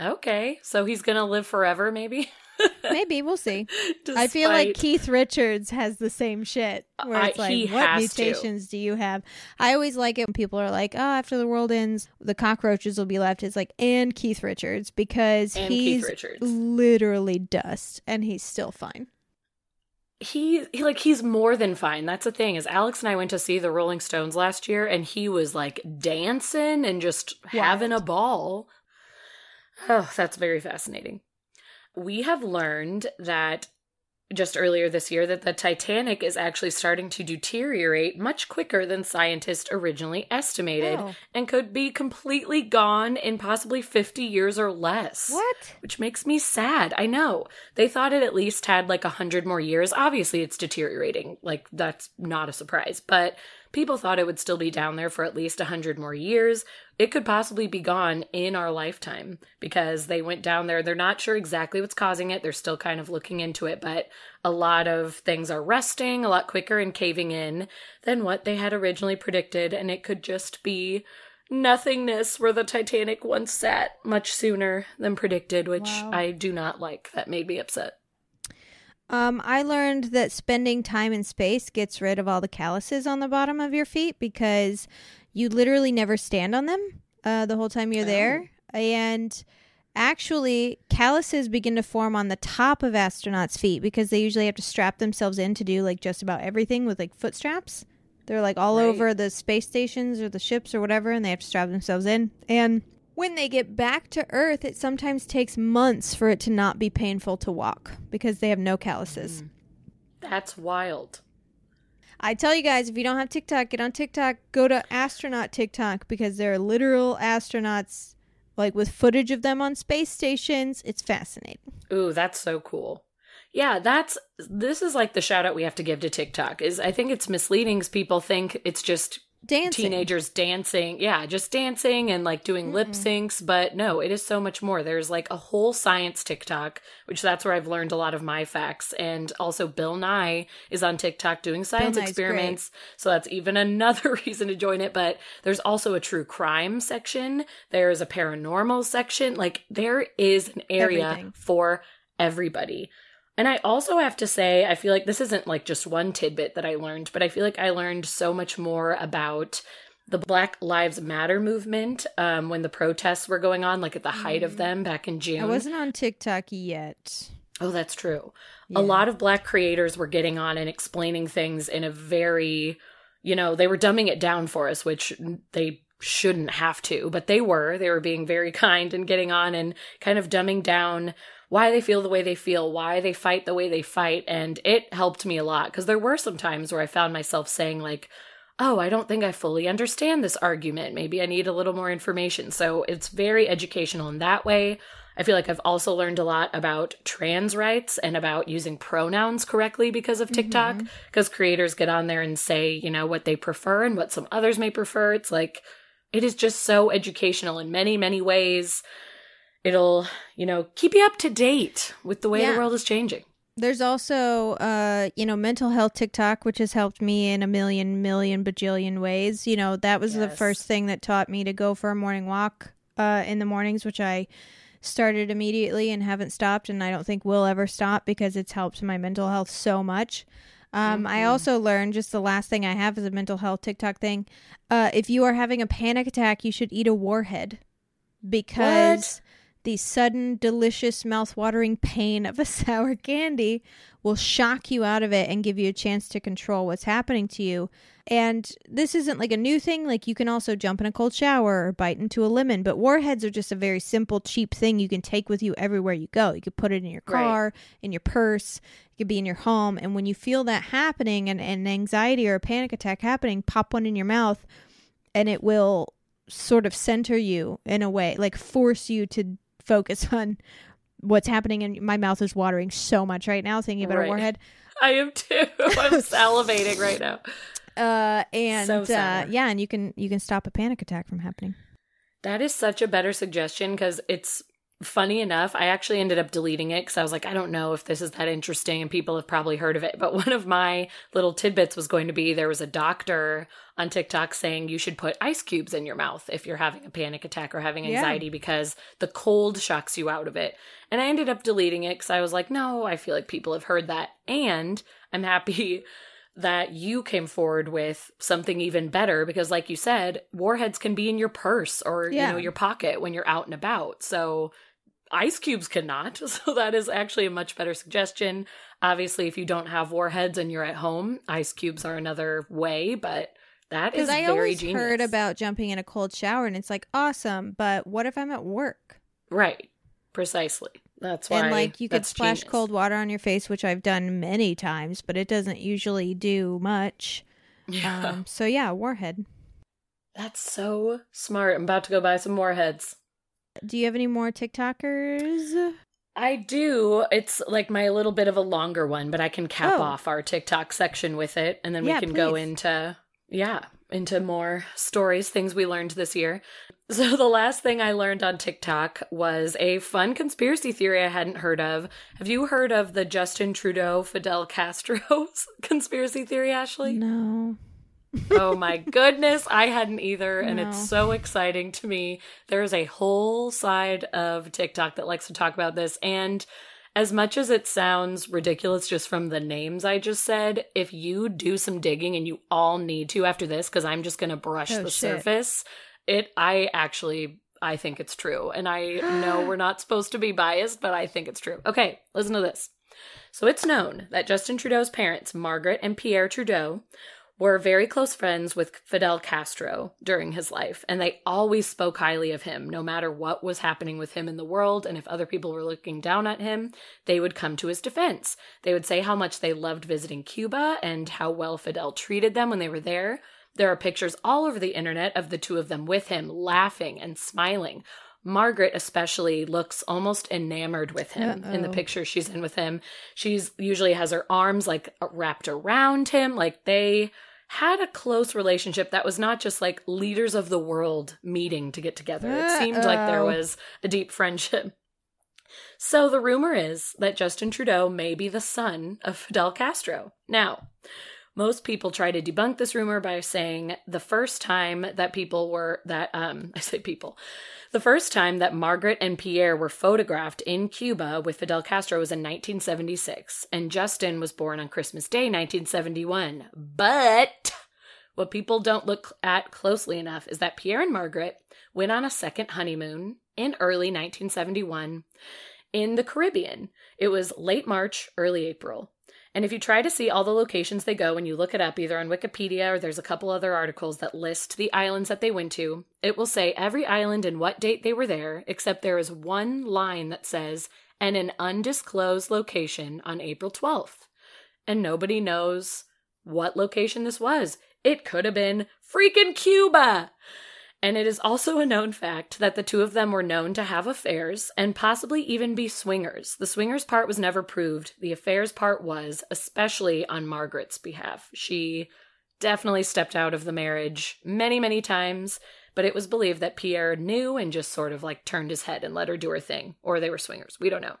Okay, so he's gonna live forever, maybe. Maybe, we'll see. I feel like Keith Richards has the same shit where it's like, he what has to. mutations do you have? I always like it when people are like, oh, after the world ends, the cockroaches will be left. It's like, and Keith Richards because And he's Richards. literally dust and he's still fine. he, he like he's more than fine. That's the thing is Alex and I went to see the Rolling Stones last year, and he was like dancing and just having a ball. Oh, that's very fascinating. We have learned that just earlier this year that the Titanic is actually starting to deteriorate much quicker than scientists originally estimated Oh. and could be completely gone in possibly 50 years or less. What? Which makes me sad. I know. They thought it at least had like a 100 more years. Obviously, it's deteriorating. Like, that's not a surprise. But people thought it would still be down there for at least 100 more years. It could possibly be gone in our lifetime because they went down there. They're not sure exactly what's causing it. They're still kind of looking into it, but a lot of things are rusting a lot quicker and caving in than what they had originally predicted. And it could just be nothingness where the Titanic once sat much sooner than predicted, which Wow. I do not like. That made me upset. Um, I learned that spending time in space gets rid of all the calluses on the bottom of your feet because you literally never stand on them uh, the whole time you're Oh. there. And actually, calluses begin to form on the top of astronauts' feet because they usually have to strap themselves in to do like just about everything with like foot straps. They're like all Right. over the space stations or the ships or whatever, and they have to strap themselves in. And when they get back to Earth, it sometimes takes months for it to not be painful to walk because they have no calluses. Hmm. That's wild. I tell you guys, if you don't have TikTok, get on TikTok. Go to astronaut TikTok because there are literal astronauts, like with footage of them on space stations. It's fascinating. Ooh, that's so cool. Yeah, that's this is like the shout out we have to give to TikTok. Is I think it's misleading 'cause people think it's just Dancing. teenagers dancing. Yeah, just dancing and like doing lip Mm-mm. syncs, but no, it is so much more. There's like a whole science TikTok, which that's where I've learned a lot of my facts. And also Bill Nye is on TikTok doing science experiments. So that's even another reason to join it. But there's also a true crime section. There's a paranormal section. Like there is an area Everything. for everybody. And I also have to say, I feel like this isn't like just one tidbit that I learned, but I feel like I learned so much more about the Black Lives Matter movement um, when the protests were going on, like at the height of Mm. them back in June. I wasn't on TikTok yet. Oh, that's true. Yeah. A lot of black creators were getting on and explaining things in a very, you know, they were dumbing it down for us, which they shouldn't have to, but they were. They were being very kind and getting on and kind of dumbing down why they feel the way they feel, why they fight the way they fight. And it helped me a lot because there were some times where I found myself saying, like, oh, I don't think I fully understand this argument. Maybe I need a little more information. So it's very educational in that way. I feel like I've also learned a lot about trans rights and about using pronouns correctly because of TikTok. Mm-hmm. Because creators get on there and say, you know, what they prefer and what some others may prefer. It's like, it is just so educational in many, many ways. It'll, you know, keep you up to date with the way Yeah. the world is changing. There's also, uh, you know, mental health TikTok, which has helped me in a million, million, bajillion ways. You know, that was the first thing that taught me to go for a morning walk uh, in the mornings, which I started immediately and haven't stopped. And I don't think will ever stop because it's helped my mental health so much. Um, I Mhm. also learned just the last thing I have is a mental health TikTok thing. Uh, if you are having a panic attack, you should eat a warhead because the sudden, delicious, mouth-watering pain of a sour candy will shock you out of it and give you a chance to control what's happening to you. And this isn't like a new thing. Like you can also jump in a cold shower or bite into a lemon, but warheads are just a very simple, cheap thing you can take with you everywhere you go. You could put it in your Right. car, in your purse, it could be in your home. And when you feel that happening and, and anxiety or a panic attack happening, pop one in your mouth and it will sort of center you in a way, like force you to focus on what's happening. And my mouth is watering so much right now thinking about Right. a warhead. I am too. I'm salivating right now. Uh, and So uh, yeah, and you can you can stop a panic attack from happening. That is such a better suggestion because it's funny enough. I actually ended up deleting it because I was like, I don't know if this is that interesting and people have probably heard of it. But one of my little tidbits was going to be there was a doctor on TikTok saying you should put ice cubes in your mouth if you're having a panic attack or having Yeah. anxiety because the cold shocks you out of it. And I ended up deleting it because I was like, no, I feel like people have heard that. And I'm happy that you came forward with something even better because like you said warheads can be in your purse or Yeah. you know your pocket when you're out and about so ice cubes cannot so that is actually a much better suggestion obviously if you don't have warheads and you're at home ice cubes are another way but that is I very always genius heard about jumping in a cold shower, and it's like awesome, but what if I'm at work? right precisely that's why and like you could splash genius. cold water on your face, which I've done many times, but it doesn't usually do much. yeah. Um, so yeah, warhead. that's so smart i'm about to go buy some warheads Do you have any more TikTokers? I do. It's like my little bit of a longer one, but I can cap Oh. off our TikTok section with it and then Yeah, we can go into yeah, into more stories, things we learned this year. So, the last thing I learned on TikTok was a fun conspiracy theory I hadn't heard of. Have you heard of the Justin Trudeau Fidel Castro conspiracy theory, Ashley? No. Oh my goodness, I hadn't either, and No. it's so exciting to me. There is a whole side of TikTok that likes to talk about this, and as much as it sounds ridiculous just from the names I just said, if you do some digging and you all need to after this, because I'm just gonna brush Oh, the shit. surface, it I actually I think it's true. And I know we're not supposed to be biased, but I think it's true. Okay, listen to this. So it's known that Justin Trudeau's parents, Margaret and Pierre Trudeau, were very close friends with Fidel Castro during his life, and they always spoke highly of him, no matter what was happening with him in the world. And if other people were looking down at him, they would come to his defense. They would say how much they loved visiting Cuba and how well Fidel treated them when they were there. There are pictures all over the internet of the two of them with him, laughing and smiling. Margaret, especially, looks almost enamored with him in the Uh-oh. picture she's in with him. She's usually has her arms like wrapped around him, like they had a close relationship that was not just like leaders of the world meeting to get together. It seemed like there was a deep friendship. So the rumor is that Justin Trudeau may be the son of Fidel Castro. Now, most people try to debunk this rumor by saying the first time that people were that um I say people the first time that Margaret and Pierre were photographed in Cuba with Fidel Castro was in 1976 and Justin was born on Christmas Day 1971 but what people don't look at closely enough is that Pierre and Margaret went on a second honeymoon in early 1971 in the Caribbean. It was late March, early April. And if you try to see all the locations they go and you look it up either on Wikipedia or there's a couple other articles that list the islands that they went to, it will say every island and what date they were there, except there is one line that says, and an undisclosed location on April 12th. And nobody knows what location this was. It could have been freaking Cuba! And it is also a known fact that the two of them were known to have affairs and possibly even be swingers. The swingers part was never proved. The affairs part was, especially on Margaret's behalf. She definitely stepped out of the marriage many, many times, but it was believed that Pierre knew and just sort of like turned his head and let her do her thing. Or they were swingers. We don't know.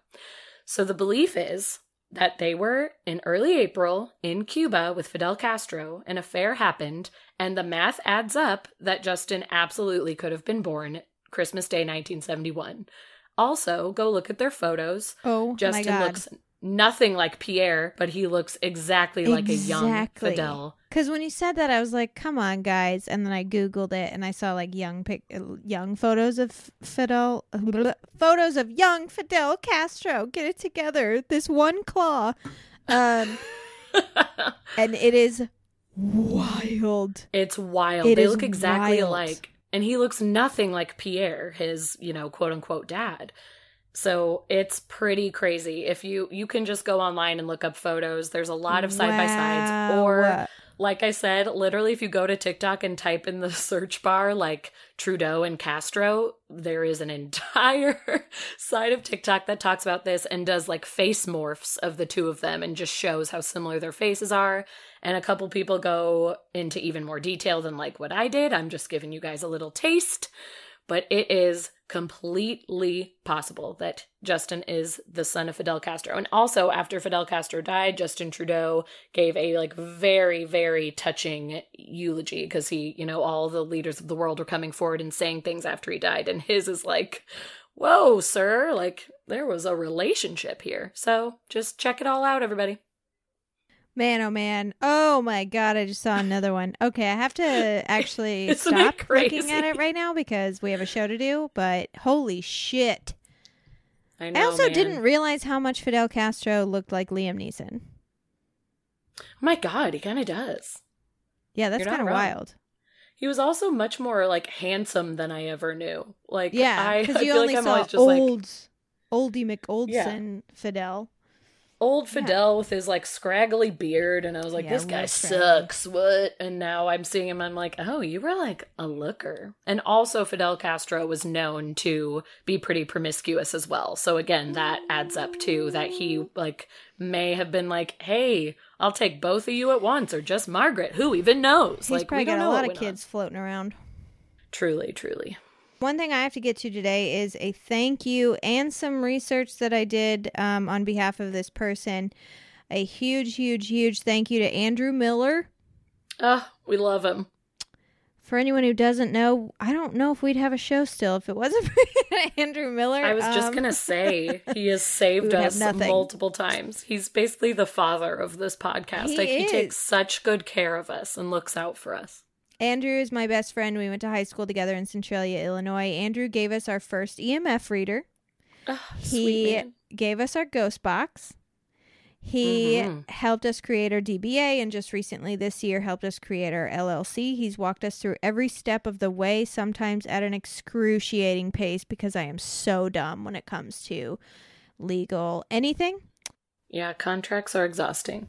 So the belief is that they were in early April in Cuba with Fidel Castro. An affair happened, and the math adds up that Justin absolutely could have been born Christmas Day 1971. Also, go look at their photos. Oh Justin my god. looks nothing like Pierre, but he looks exactly like a young Fidel. Because when you said that, I was like, "Come on, guys!" And then I googled it, and I saw like young pic, uh, young photos of Fidel, photos of young Fidel Castro. Get it together, this one claw, um, and it is wild. It's wild. It they look exactly wild. alike. And he looks nothing like Pierre, his, you know, quote unquote dad. So it's pretty crazy. If you you can just go online and look up photos, there's a lot of side by sides. Or like I said, literally if you go to TikTok and type in the search bar like Trudeau and Castro, there is an entire side of TikTok that talks about this and does like face morphs of the two of them and just shows how similar their faces are. And a couple people go into even more detail than like what I did. I'm just giving you guys a little taste. But it is completely possible that Justin is the son of Fidel Castro. And also after Fidel Castro died, Justin Trudeau gave a like very, very touching eulogy because he, you know, all the leaders of the world were coming forward and saying things after he died. And his is like, whoa, sir, like there was a relationship here. So just check it all out, everybody. Man, oh man. Oh my god, I just saw another one. Okay, I have to actually stop looking at it right now because we have a show to do, but holy shit. I know. I also man. didn't realize how much Fidel Castro looked like Liam Neeson. Oh my god, he kind of does. Yeah, that's kind of wild. He was also much more like handsome than I ever knew. Like Yeah, because you feel only like I'm saw just like old, oldie McOldson Fidel. Old Fidel with his like scraggly beard, and I was like, Yeah, this guy sucks. What? And now I'm seeing him. I'm like, oh, you were like a looker. And also, Fidel Castro was known to be pretty promiscuous as well. So again, that adds up to that he like may have been like, hey, I'll take both of you at once, or just Margaret. Who even knows? He's like, probably we don't got a lot of went on. kids floating around. Truly, truly. One thing I have to get to today is a thank you and some research that I did um, on behalf of this person. A huge, huge, huge thank you to Andrew Miller. Ah, we love him. For anyone who doesn't know, I don't know if we'd have a show still if it wasn't for Andrew Miller. I was just Um, gonna say he has saved us multiple times. He's basically the father of this podcast. He like he takes such good care of us and looks out for us. Andrew is my best friend. We went to high school together in Centralia, Illinois. Andrew gave us our first EMF reader. Ah, He gave us our ghost box. He Mhm. helped us create our DBA and just recently this year helped us create our LLC. He's walked us through every step of the way, sometimes at an excruciating pace because I am so dumb when it comes to legal anything. Yeah, contracts are exhausting.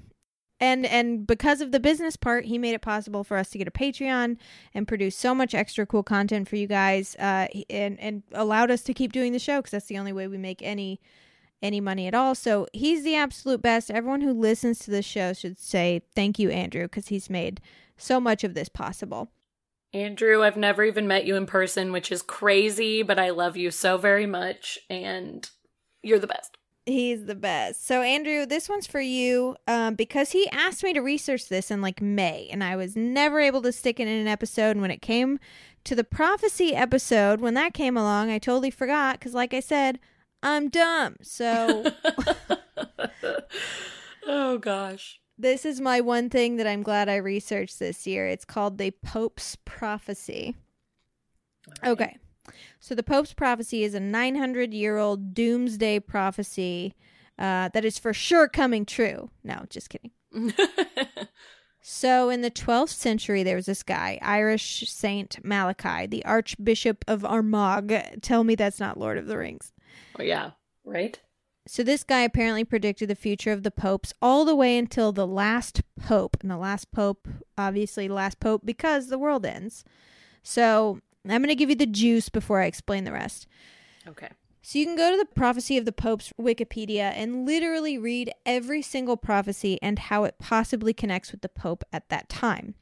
And and because of the business part, he made it possible for us to get a Patreon and produce so much extra cool content for you guys, uh, and and allowed us to keep doing the show because that's the only way we make any any money at all. So he's the absolute best. Everyone who listens to this show should say thank you, Andrew, because he's made so much of this possible. Andrew, I've never even met you in person, which is crazy, but I love you so very much and you're the best. He's the best. So, Andrew, this one's for you um, because he asked me to research this in like May, and I was never able to stick it in an episode. And when it came to the prophecy episode, when that came along, I totally forgot because, like I said, I'm dumb. So, oh gosh. this is my one thing that I'm glad I researched this year. It's called the Pope's Prophecy. Okay. So the Pope's prophecy is a 900 year old doomsday prophecy uh, that is for sure coming true. No, just kidding. So in the 12th century, there was this guy, Irish Saint Malachi, the Archbishop of Armagh. Tell me that's not Lord of the Rings. oh, yeah, right? So this guy apparently predicted the future of the popes all the way until the last pope. And the last pope, obviously, the last pope because the world ends. So I'm going to give you the juice before I explain the rest. Okay. So you can go to the Prophecy of the Popes Wikipedia and literally read every single prophecy and how it possibly connects with the Pope at that time.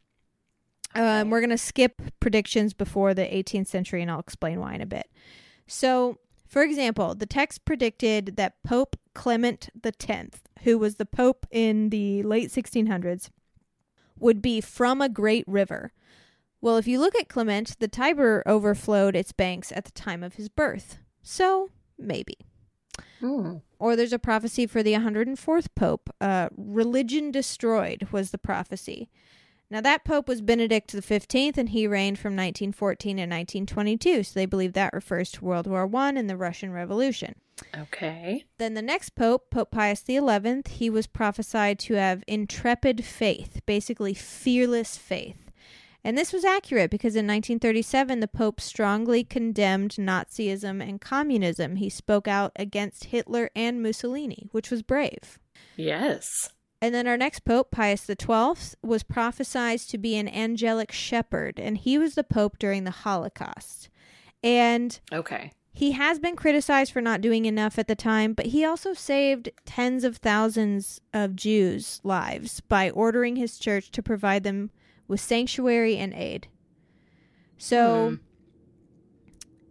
Um, we're going to skip predictions before the 18th century and I'll explain why in a bit. So, for example, the text predicted that Pope Clement X, who was the Pope in the late 1600s, would be from a great river. Well, if you look at Clement, the Tiber overflowed its banks at the time of his birth. So, maybe. Hmm. Or there's a prophecy for the 104th Pope. Uh, Religion destroyed was the prophecy. Now, that Pope was Benedict XV, and he reigned from 1914 to 1922, so they believe that refers to World War I and the Russian Revolution. Okay. Then the next Pope, Pope Pius XI, he was prophesied to have intrepid faith, basically fearless faith. And this was accurate because in 1937, the Pope strongly condemned Nazism and communism. He spoke out against Hitler and Mussolini, which was brave. Yes. And then our next Pope, Pius XII, was prophesied to be an angelic shepherd, and he was the Pope during the Holocaust. And Okay. he has been criticized for not doing enough at the time, but he also saved tens of thousands of Jews' lives by ordering his church to provide them with sanctuary and aid. So,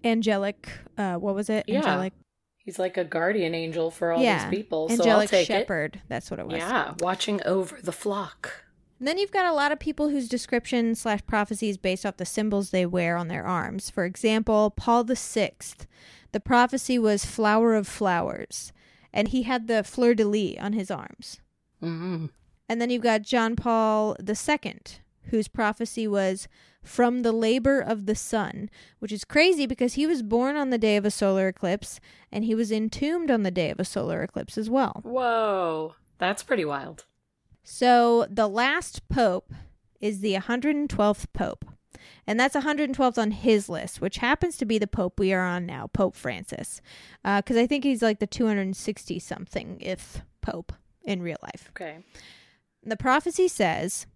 angelic, uh, what was it? Yeah. Angelic, He's like a guardian angel for all yeah, these people. So I'll angelic take shepherd. That's what it it. was. Yeah, watching over the flock. And then you've got a lot of people whose description slash prophecies based off the symbols they wear on their arms. For example, Paul the Sixth, the prophecy was flower of flowers, and he had the fleur de lis on his arms. hmm And then you've got John Paul II, whose prophecy was from the labor of the sun, which is crazy because he was born on the day of a solar eclipse and he was entombed on the day of a solar eclipse as well. Whoa, that's pretty wild. So the last pope is the 112th pope. And that's 112th on his list, which happens to be the pope we are on now, Pope Francis. Uh, because I think he's like the 260 something if pope. in real life. Okay. The prophecy says,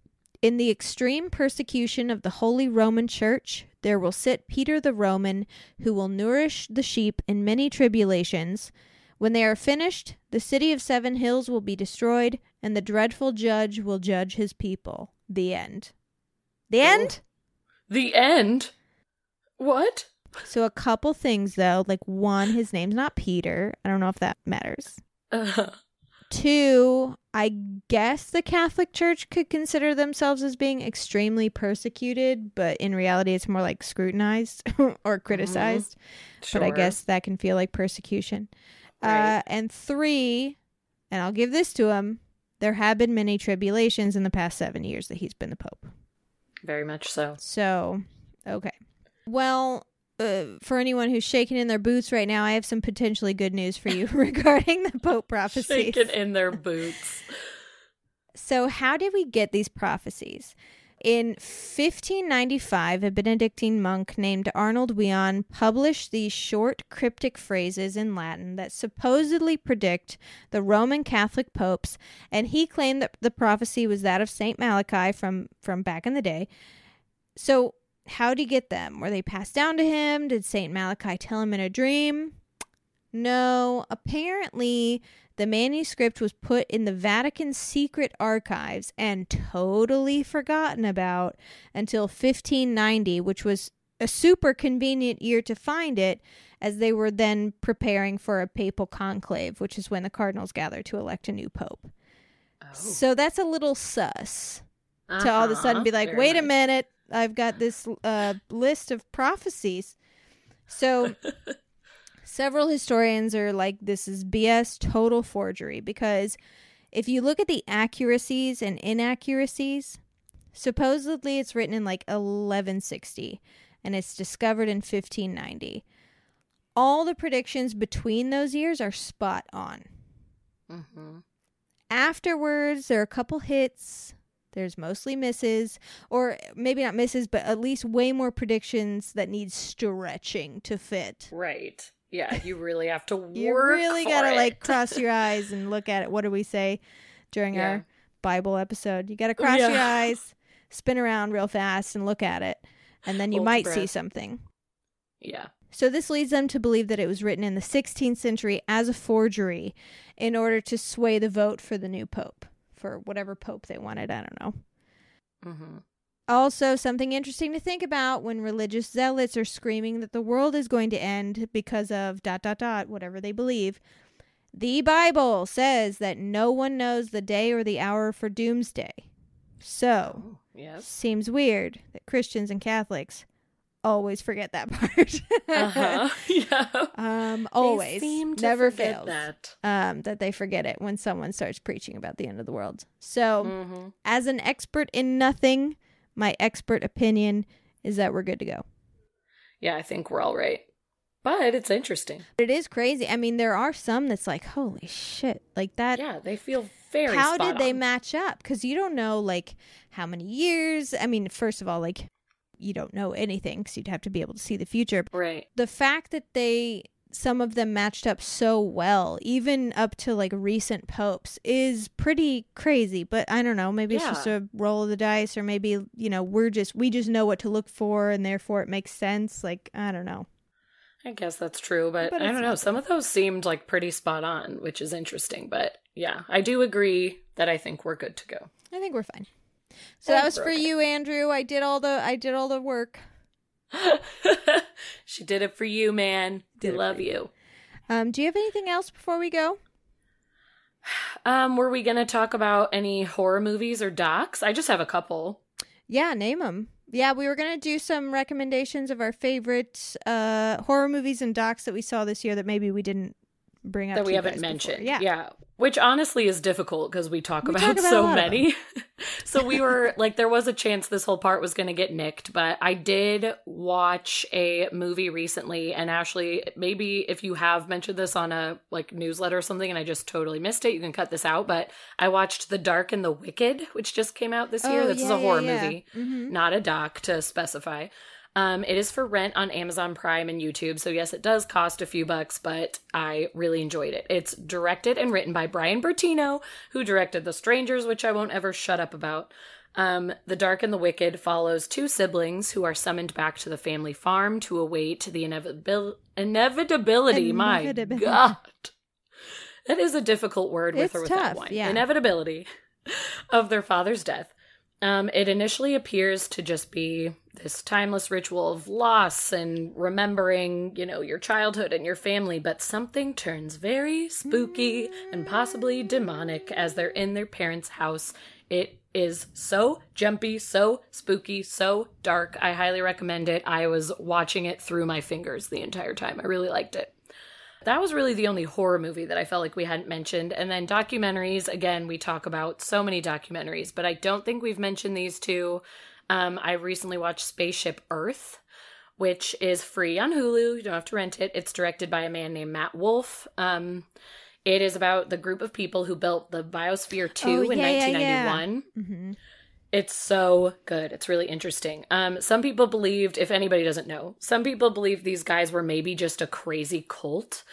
In the extreme persecution of the Holy Roman Church, there will sit Peter the Roman, who will nourish the sheep in many tribulations. When they are finished, the city of seven hills will be destroyed, and the dreadful judge will judge his people. The end. The end? The end? What? So, a couple things though. Like, one, his name's not Peter. I don't know if that matters. Uh, Two, I guess the Catholic Church could consider themselves as being extremely persecuted, but in reality, it's more like scrutinized or criticized. But I guess that can feel like persecution. Right. Uh, and three, and I'll give this to him there have been many tribulations in the past seven years that he's been the Pope. Very much so. So, okay. Well, uh, for anyone who's shaking in their boots right now, I have some potentially good news for you regarding the Pope prophecies. Shaking in their boots. So, how did we get these prophecies? In 1595, a Benedictine monk named Arnold Wion published these short cryptic phrases in Latin that supposedly predict the Roman Catholic popes, and he claimed that the prophecy was that of Saint Malachi from from back in the day. So, how did he get them? Were they passed down to him? Did Saint Malachi tell him in a dream? No, apparently the manuscript was put in the Vatican secret archives and totally forgotten about until 1590, which was a super convenient year to find it, as they were then preparing for a papal conclave, which is when the cardinals gather to elect a new pope. Oh. So that's a little sus to all of a sudden Uh-huh. be like, Very wait a minute, I've got this uh, list of prophecies. So several historians are like, this is BS, total forgery, because if you look at the accuracies and inaccuracies, supposedly it's written in like 1160 and it's discovered in 1590. All the predictions between those years are spot on. Mhm. Afterwards, there are a couple hits. There's mostly misses, or maybe not misses, but at least way more predictions that need stretching to fit. Right. Yeah, you really have to work. You really gotta it. like cross your eyes and look at it. What do we say during Yeah. our Bible episode? You gotta oh, cross your eyes, spin around real fast, and look at it, and then you might see something. Yeah. So this leads them to believe that it was written in the 16th century as a forgery in order to sway the vote for the new pope, for whatever pope they wanted. I don't know. Mm-hmm. Also, something interesting to think about when religious zealots are screaming that the world is going to end because of dot dot dot, whatever they believe. The Bible says that no one knows the day or the hour for doomsday. So, Oh, yes. seems weird that Christians and Catholics always forget that part. Uh-huh. yeah. um, always, never forget fails. That. Um, that they forget it when someone starts preaching about the end of the world. So, hmm as an expert in nothing, my expert opinion is that we're good to go. Yeah, I think we're all right. But it's interesting. It is crazy. I mean, there are some that's like, holy shit, like that. Yeah, they feel very. how did they match up? Because you don't know, like, how many years. I mean, first of all, like, you don't know anything because you'd have to be able to see the future. Right. The fact that they, some of them matched up so well, even up to like recent popes, is pretty crazy. But I don't know. Maybe it's just a roll of the dice, or maybe, you know, we're just, we just know what to look for and therefore it makes sense. Like, I don't know. I guess that's true, but, But I don't know. not. Some of those seemed like pretty spot on, which is interesting. But yeah, I do agree that I think we're good to go. I think we're fine. So that was for you, Andrew. I did all the I did all the work. she did it for you, man. Did we love for you. Um, do you have anything else before we go? Um, were we gonna talk about any horror movies or docs? I just have a couple. Yeah, name them. Yeah, we were gonna do some recommendations of our favorite uh horror movies and docs that we saw this year that maybe we didn't bring up that we haven't mentioned. before. Yeah. Which honestly is difficult because we talk We about, talk about so many. so we were like, there was a chance this whole part was going to get nicked, but I did watch a movie recently. And Ashley, maybe if you have mentioned this on a like newsletter or something and I just totally missed it, you can cut this out. But I watched The Dark and the Wicked, which just came out this year. Oh, this is a horror yeah, yeah. movie, Mhm. not a doc to specify. Um, it is for rent on Amazon Prime and YouTube. So, yes, it does cost a few bucks, but I really enjoyed it. It's directed and written by Brian Bertino, who directed The Strangers, which I won't ever shut up about. Um, the Dark and the Wicked follows two siblings who are summoned back to the family farm to await the inevitabil- inevitability. My God. That is a difficult word with It's or without tough, one. yeah. Inevitability of their father's death. Um, it initially appears to just be this timeless ritual of loss and remembering, you know, your childhood and your family, but something turns very spooky and possibly demonic as they're in their parents' house. It is so jumpy, so spooky, so dark. I highly recommend it. I was watching it through my fingers the entire time. I really liked it that was really the only horror movie that I felt like we hadn't mentioned. And then documentaries, again, we talk about so many documentaries, but I don't think we've mentioned these two. Um, I recently watched Spaceship Earth, which is free on Hulu. You don't have to rent it. It's directed by a man named Matt Wolf. Um, it is about the group of people who built the Biosphere 2 Oh, in yeah, yeah, yeah. 1991. hmm It's so good. It's really interesting. Um, some people believed, if anybody doesn't know, some people believed these guys were maybe just a crazy cult,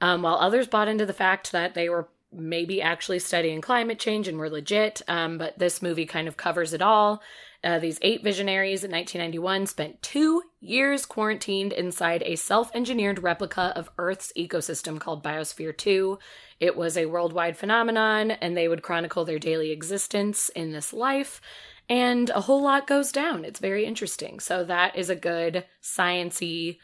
um, while others bought into the fact that they were maybe actually studying climate change and were legit. Um, but this movie kind of covers it all. Uh, these eight visionaries in 1991 spent two years quarantined inside a self engineered replica of Earth's ecosystem called Biosphere 2. It was a worldwide phenomenon, and they would chronicle their daily existence in this life. And a whole lot goes down. It's very interesting. So, that is a good sciency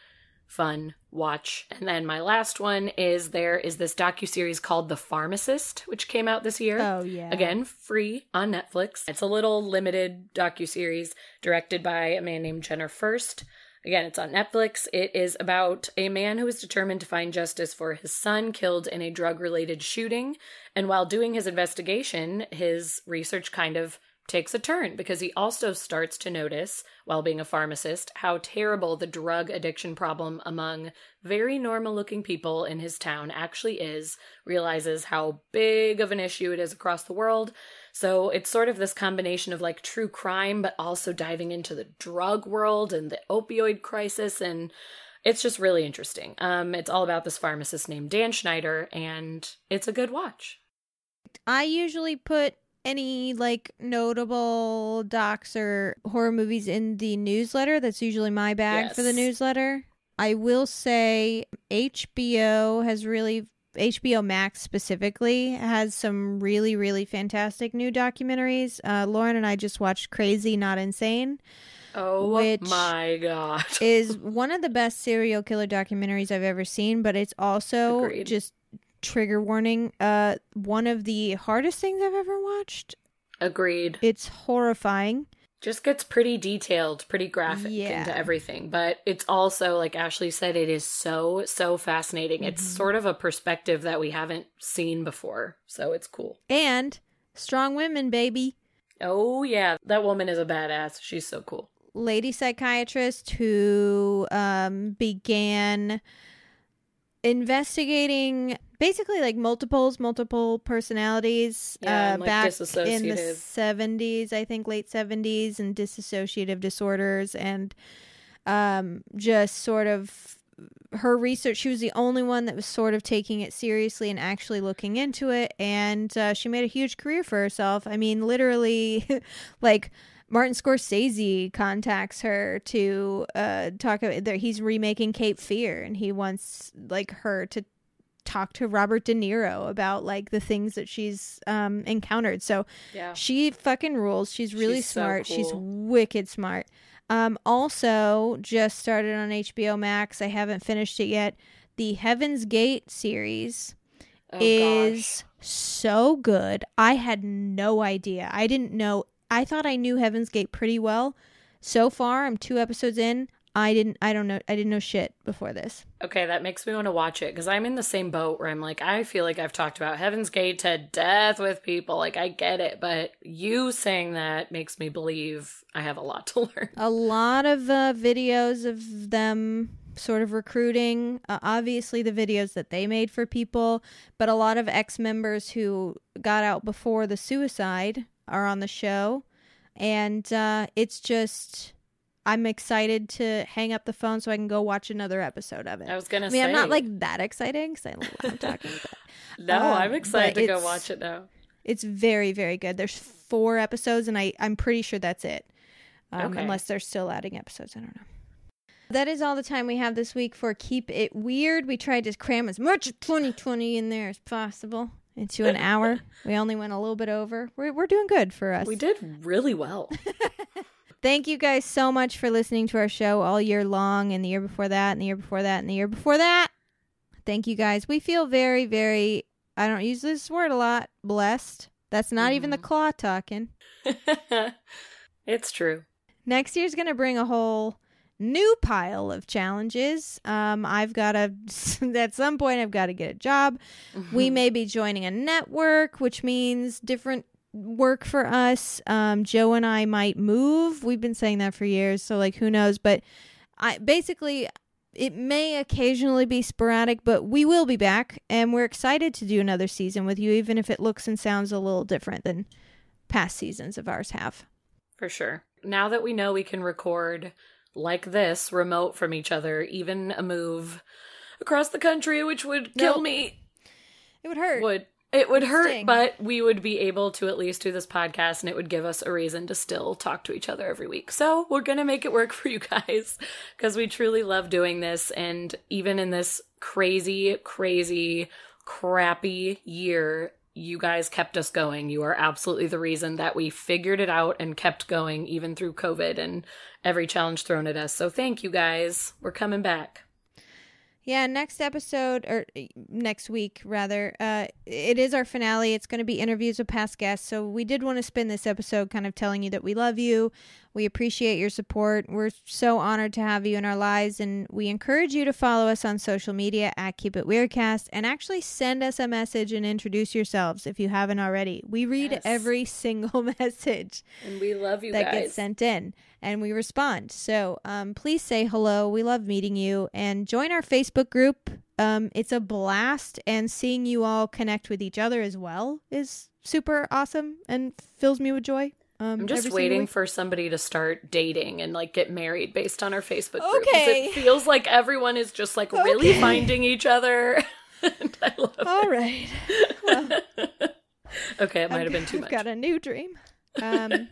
fun watch. And then my last one is there is this docu series called The Pharmacist, which came out this year. Oh yeah. Again, free on Netflix. It's a little limited docu series directed by a man named Jenner Furst. Again, it's on Netflix. It is about a man who is determined to find justice for his son killed in a drug related shooting. And while doing his investigation, his research kind of takes a turn because he also starts to notice, while being a pharmacist, how terrible the drug addiction problem among very normal looking people in his town actually is, realizes how big of an issue it is across the world. So it's sort of this combination of like true crime, but also diving into the drug world and the opioid crisis. And it's just really interesting. Um, it's all about this pharmacist named Dan Schneider, and it's a good watch. I usually put any like notable docs or horror movies in the newsletter. That's usually my bag for the newsletter. I will say HBO has really HBO Max specifically has some really really fantastic new documentaries. Uh, Lauren and I just watched Crazy Not Insane. Oh Which my god. is one of the best serial killer documentaries I've ever seen, but it's also Agreed. just trigger warning. Uh, one of the hardest things I've ever watched. Agreed. It's horrifying. Just gets pretty detailed, pretty graphic Yeah. into everything. But it's also, like Ashley said, it is so, so fascinating. It's Mhm. sort of a perspective that we haven't seen before. So it's cool. And strong women, baby. Oh, yeah. That woman is a badass. She's so cool. Lady psychiatrist who um, began investigating basically like multiples, multiple personalities Yeah, uh, like, back in the 70s, I think late 70s, and dissociative disorders, and um, just sort of her research. She was the only one that was sort of taking it seriously and actually looking into it, and uh, she made a huge career for herself. I mean, literally, like. Martin Scorsese contacts her to uh, talk about that he's remaking Cape Fear, and he wants like her to talk to Robert De Niro about like the things that she's um, encountered. So Yeah. she fucking rules. She's really She's so smart. She's wicked smart. Um, also, just started on HBO Max. I haven't finished it yet. The Heaven's Gate series Oh, is gosh. so good. I had no idea. I didn't know. I thought I knew Heaven's Gate pretty well. So far, I'm two episodes in. I didn't. I don't know. I didn't know shit before this. Okay, that makes me want to watch it because I'm in the same boat where I'm like, I feel like I've talked about Heaven's Gate to death with people. Like, I get it, but you saying that makes me believe I have a lot to learn. a lot of uh, videos of them sort of recruiting uh, obviously the videos that they made for people but a lot of ex-members who got out before the suicide are on the show and uh, it's just I'm excited to hang up the phone so I can go watch another episode of it. I was gonna I mean, say I'm not like that excited because I love talking. But No, um, I'm excited to go watch it now. it's very, very good. There's four episodes, and I I'm pretty sure that's it. Um, Okay. Unless they're still adding episodes, I don't know. That is all the time we have this week for Keep It Weird. We tried to cram as much of 2020 in there as possible into an hour. We only went a little bit over. We're, we're doing good for us. We did really well. Thank you guys so much for listening to our show all year long and the year before that and the year before that and the year before that. Thank you guys. We feel very, very, I don't use this word a lot, blessed. That's not even the Mhm. claw talking. it's true. Next year's going to bring a whole new pile of challenges. Um, I've got to, at some point, I've got to get a job. We may be joining a network, which means different work for us. Um, Joe and I might move. We've been saying that for years, so like who knows? But I basically it may occasionally be sporadic, but we will be back, and we're excited to do another season with you, even if it looks and sounds a little different than past seasons of ours have. For sure. Now that we know we can record like this, remote from each other, even a move across the country, which would kill Nope. me, It would hurt. would it would hurt, Sting. but we would be able to at least do this podcast and it would give us a reason to still talk to each other every week. So we're gonna make it work for you guys because we truly love doing this and even in this crazy, crazy, crappy year, you guys kept us going. You are absolutely the reason that we figured it out and kept going even through COVID and every challenge thrown at us. So thank you guys. We're coming back. Yeah, next episode or uh, next week rather. Uh, it is our finale. It's going to be interviews with past guests. So we did want to spend this episode kind of telling you that we love you. We appreciate your support. We're so honored to have you in our lives, and we encourage you to follow us on social media at Keep It Weirdcast and actually send us a message and introduce yourselves if you haven't already. We read Yes. every single message And we love you that guys. gets sent in and we respond. So um, please say hello. We love meeting you and join our Facebook group. Um, it's a blast, and seeing you all connect with each other as well is super awesome and fills me with joy. Um, I'm just waiting week. for somebody to start dating and like get married based on our Facebook group. Okay. It feels like everyone is just like really finding each other. and I love All right. Well, okay, it might have been too I've much. got a new dream. Um,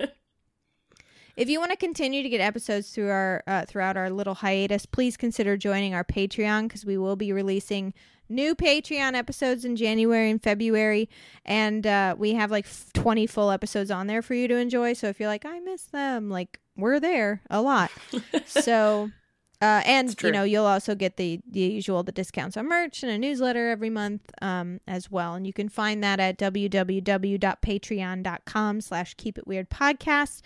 if you want to continue to get episodes through our uh, throughout our little hiatus, please consider joining our Patreon because we will be releasing new Patreon episodes in January and February, and uh, we have like twenty full episodes on there for you to enjoy. So if you're like, I miss them, like we're there a lot. so. Uh, and you know you'll also get the, the usual the discounts on merch and a newsletter every month um, as well and you can find that at www.patreon.com slash keep it weird podcast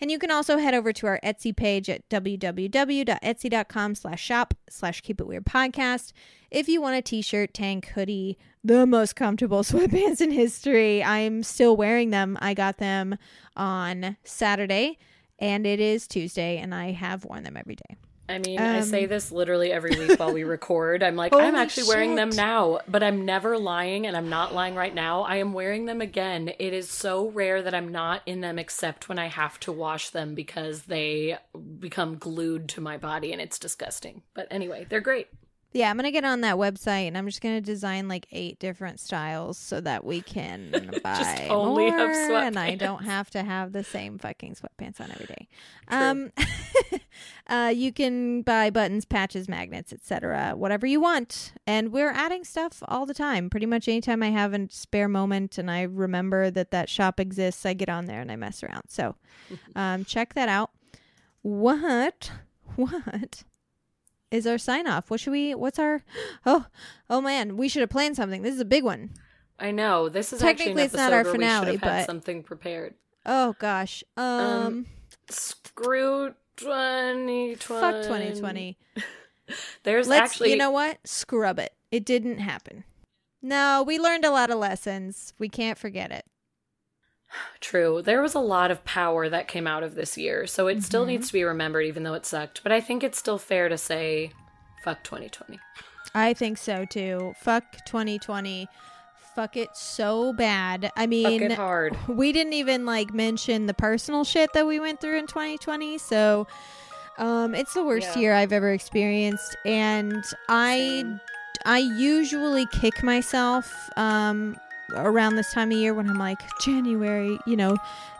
and you can also head over to our etsy page at www.etsy.com slash shop slash keep it weird podcast. If you want a t-shirt tank hoodie the most comfortable sweatpants in history i'm still wearing them. I got them on saturday and it is tuesday and i have worn them every day I mean, I Um, say this literally every week while we record. I'm like, I'm actually wearing them now, but I'm never lying and I'm not lying right now. I am wearing them again. It is so rare that I'm not in them except when I have to wash them because they become glued to my body and it's disgusting. But anyway, they're great. Yeah, I'm gonna get on that website and I'm just gonna design like eight different styles so that we can buy only more, and I don't have to have the same fucking sweatpants on every day. True. Um, uh, you can buy buttons, patches, magnets, etc., whatever you want, and we're adding stuff all the time. Pretty much anytime I have a spare moment and I remember that that shop exists, I get on there and I mess around. So, um, check that out. What? What? Is our sign off. What should we what's our Oh, oh man, we should have planned something. This is a big one. I know this is Technically, it's not our finale, we should have had but- something prepared. Oh gosh. Um, Um, Screw 2020. fuck 2020. There's Let's actually you know what? Scrub it. It didn't happen. No, we learned a lot of lessons. We can't forget it. True. There was a lot of power that came out of this year, so it still Mhm. needs to be remembered, even though it sucked. But I think it's still fair to say, fuck 2020. I think so too. Fuck 2020. Fuck it so bad. I Fuck mean, it hard. we didn't even like mention the personal shit that we went through in 2020 so Um, it's the worst Yeah. year I've ever experienced, and I. I usually kick myself um around this time of year when I'm like January, you know,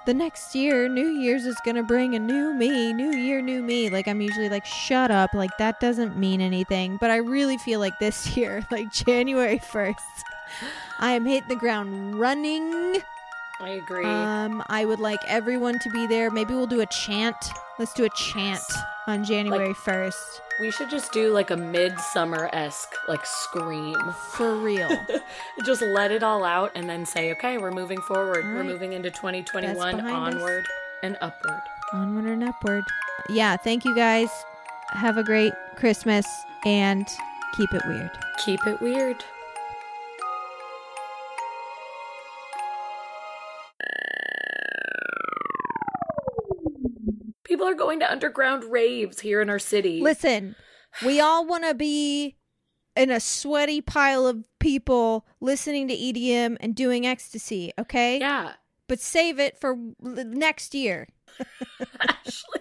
the next year, New Year's is gonna bring a new me, new year, new me. Like I'm usually like, shut up, like that doesn't mean anything. But I really feel like this year, like January first, I am hitting the ground running. I agree. Um, I would like everyone to be there. Maybe we'll do a chant. Let's do a chant on January first. we should just do like a midsummer esque like scream. For real. just let it all out and then say, okay, we're moving forward. All We're moving into 2021 That's behind us. onward and upward. Onward and upward. Yeah, thank you guys. Have a great Christmas and keep it weird. Keep it weird. People are going to underground raves here in our city. Listen, we all want to be in a sweaty pile of people listening to EDM and doing ecstasy, okay? Yeah. But save it for l- next year. Ashley.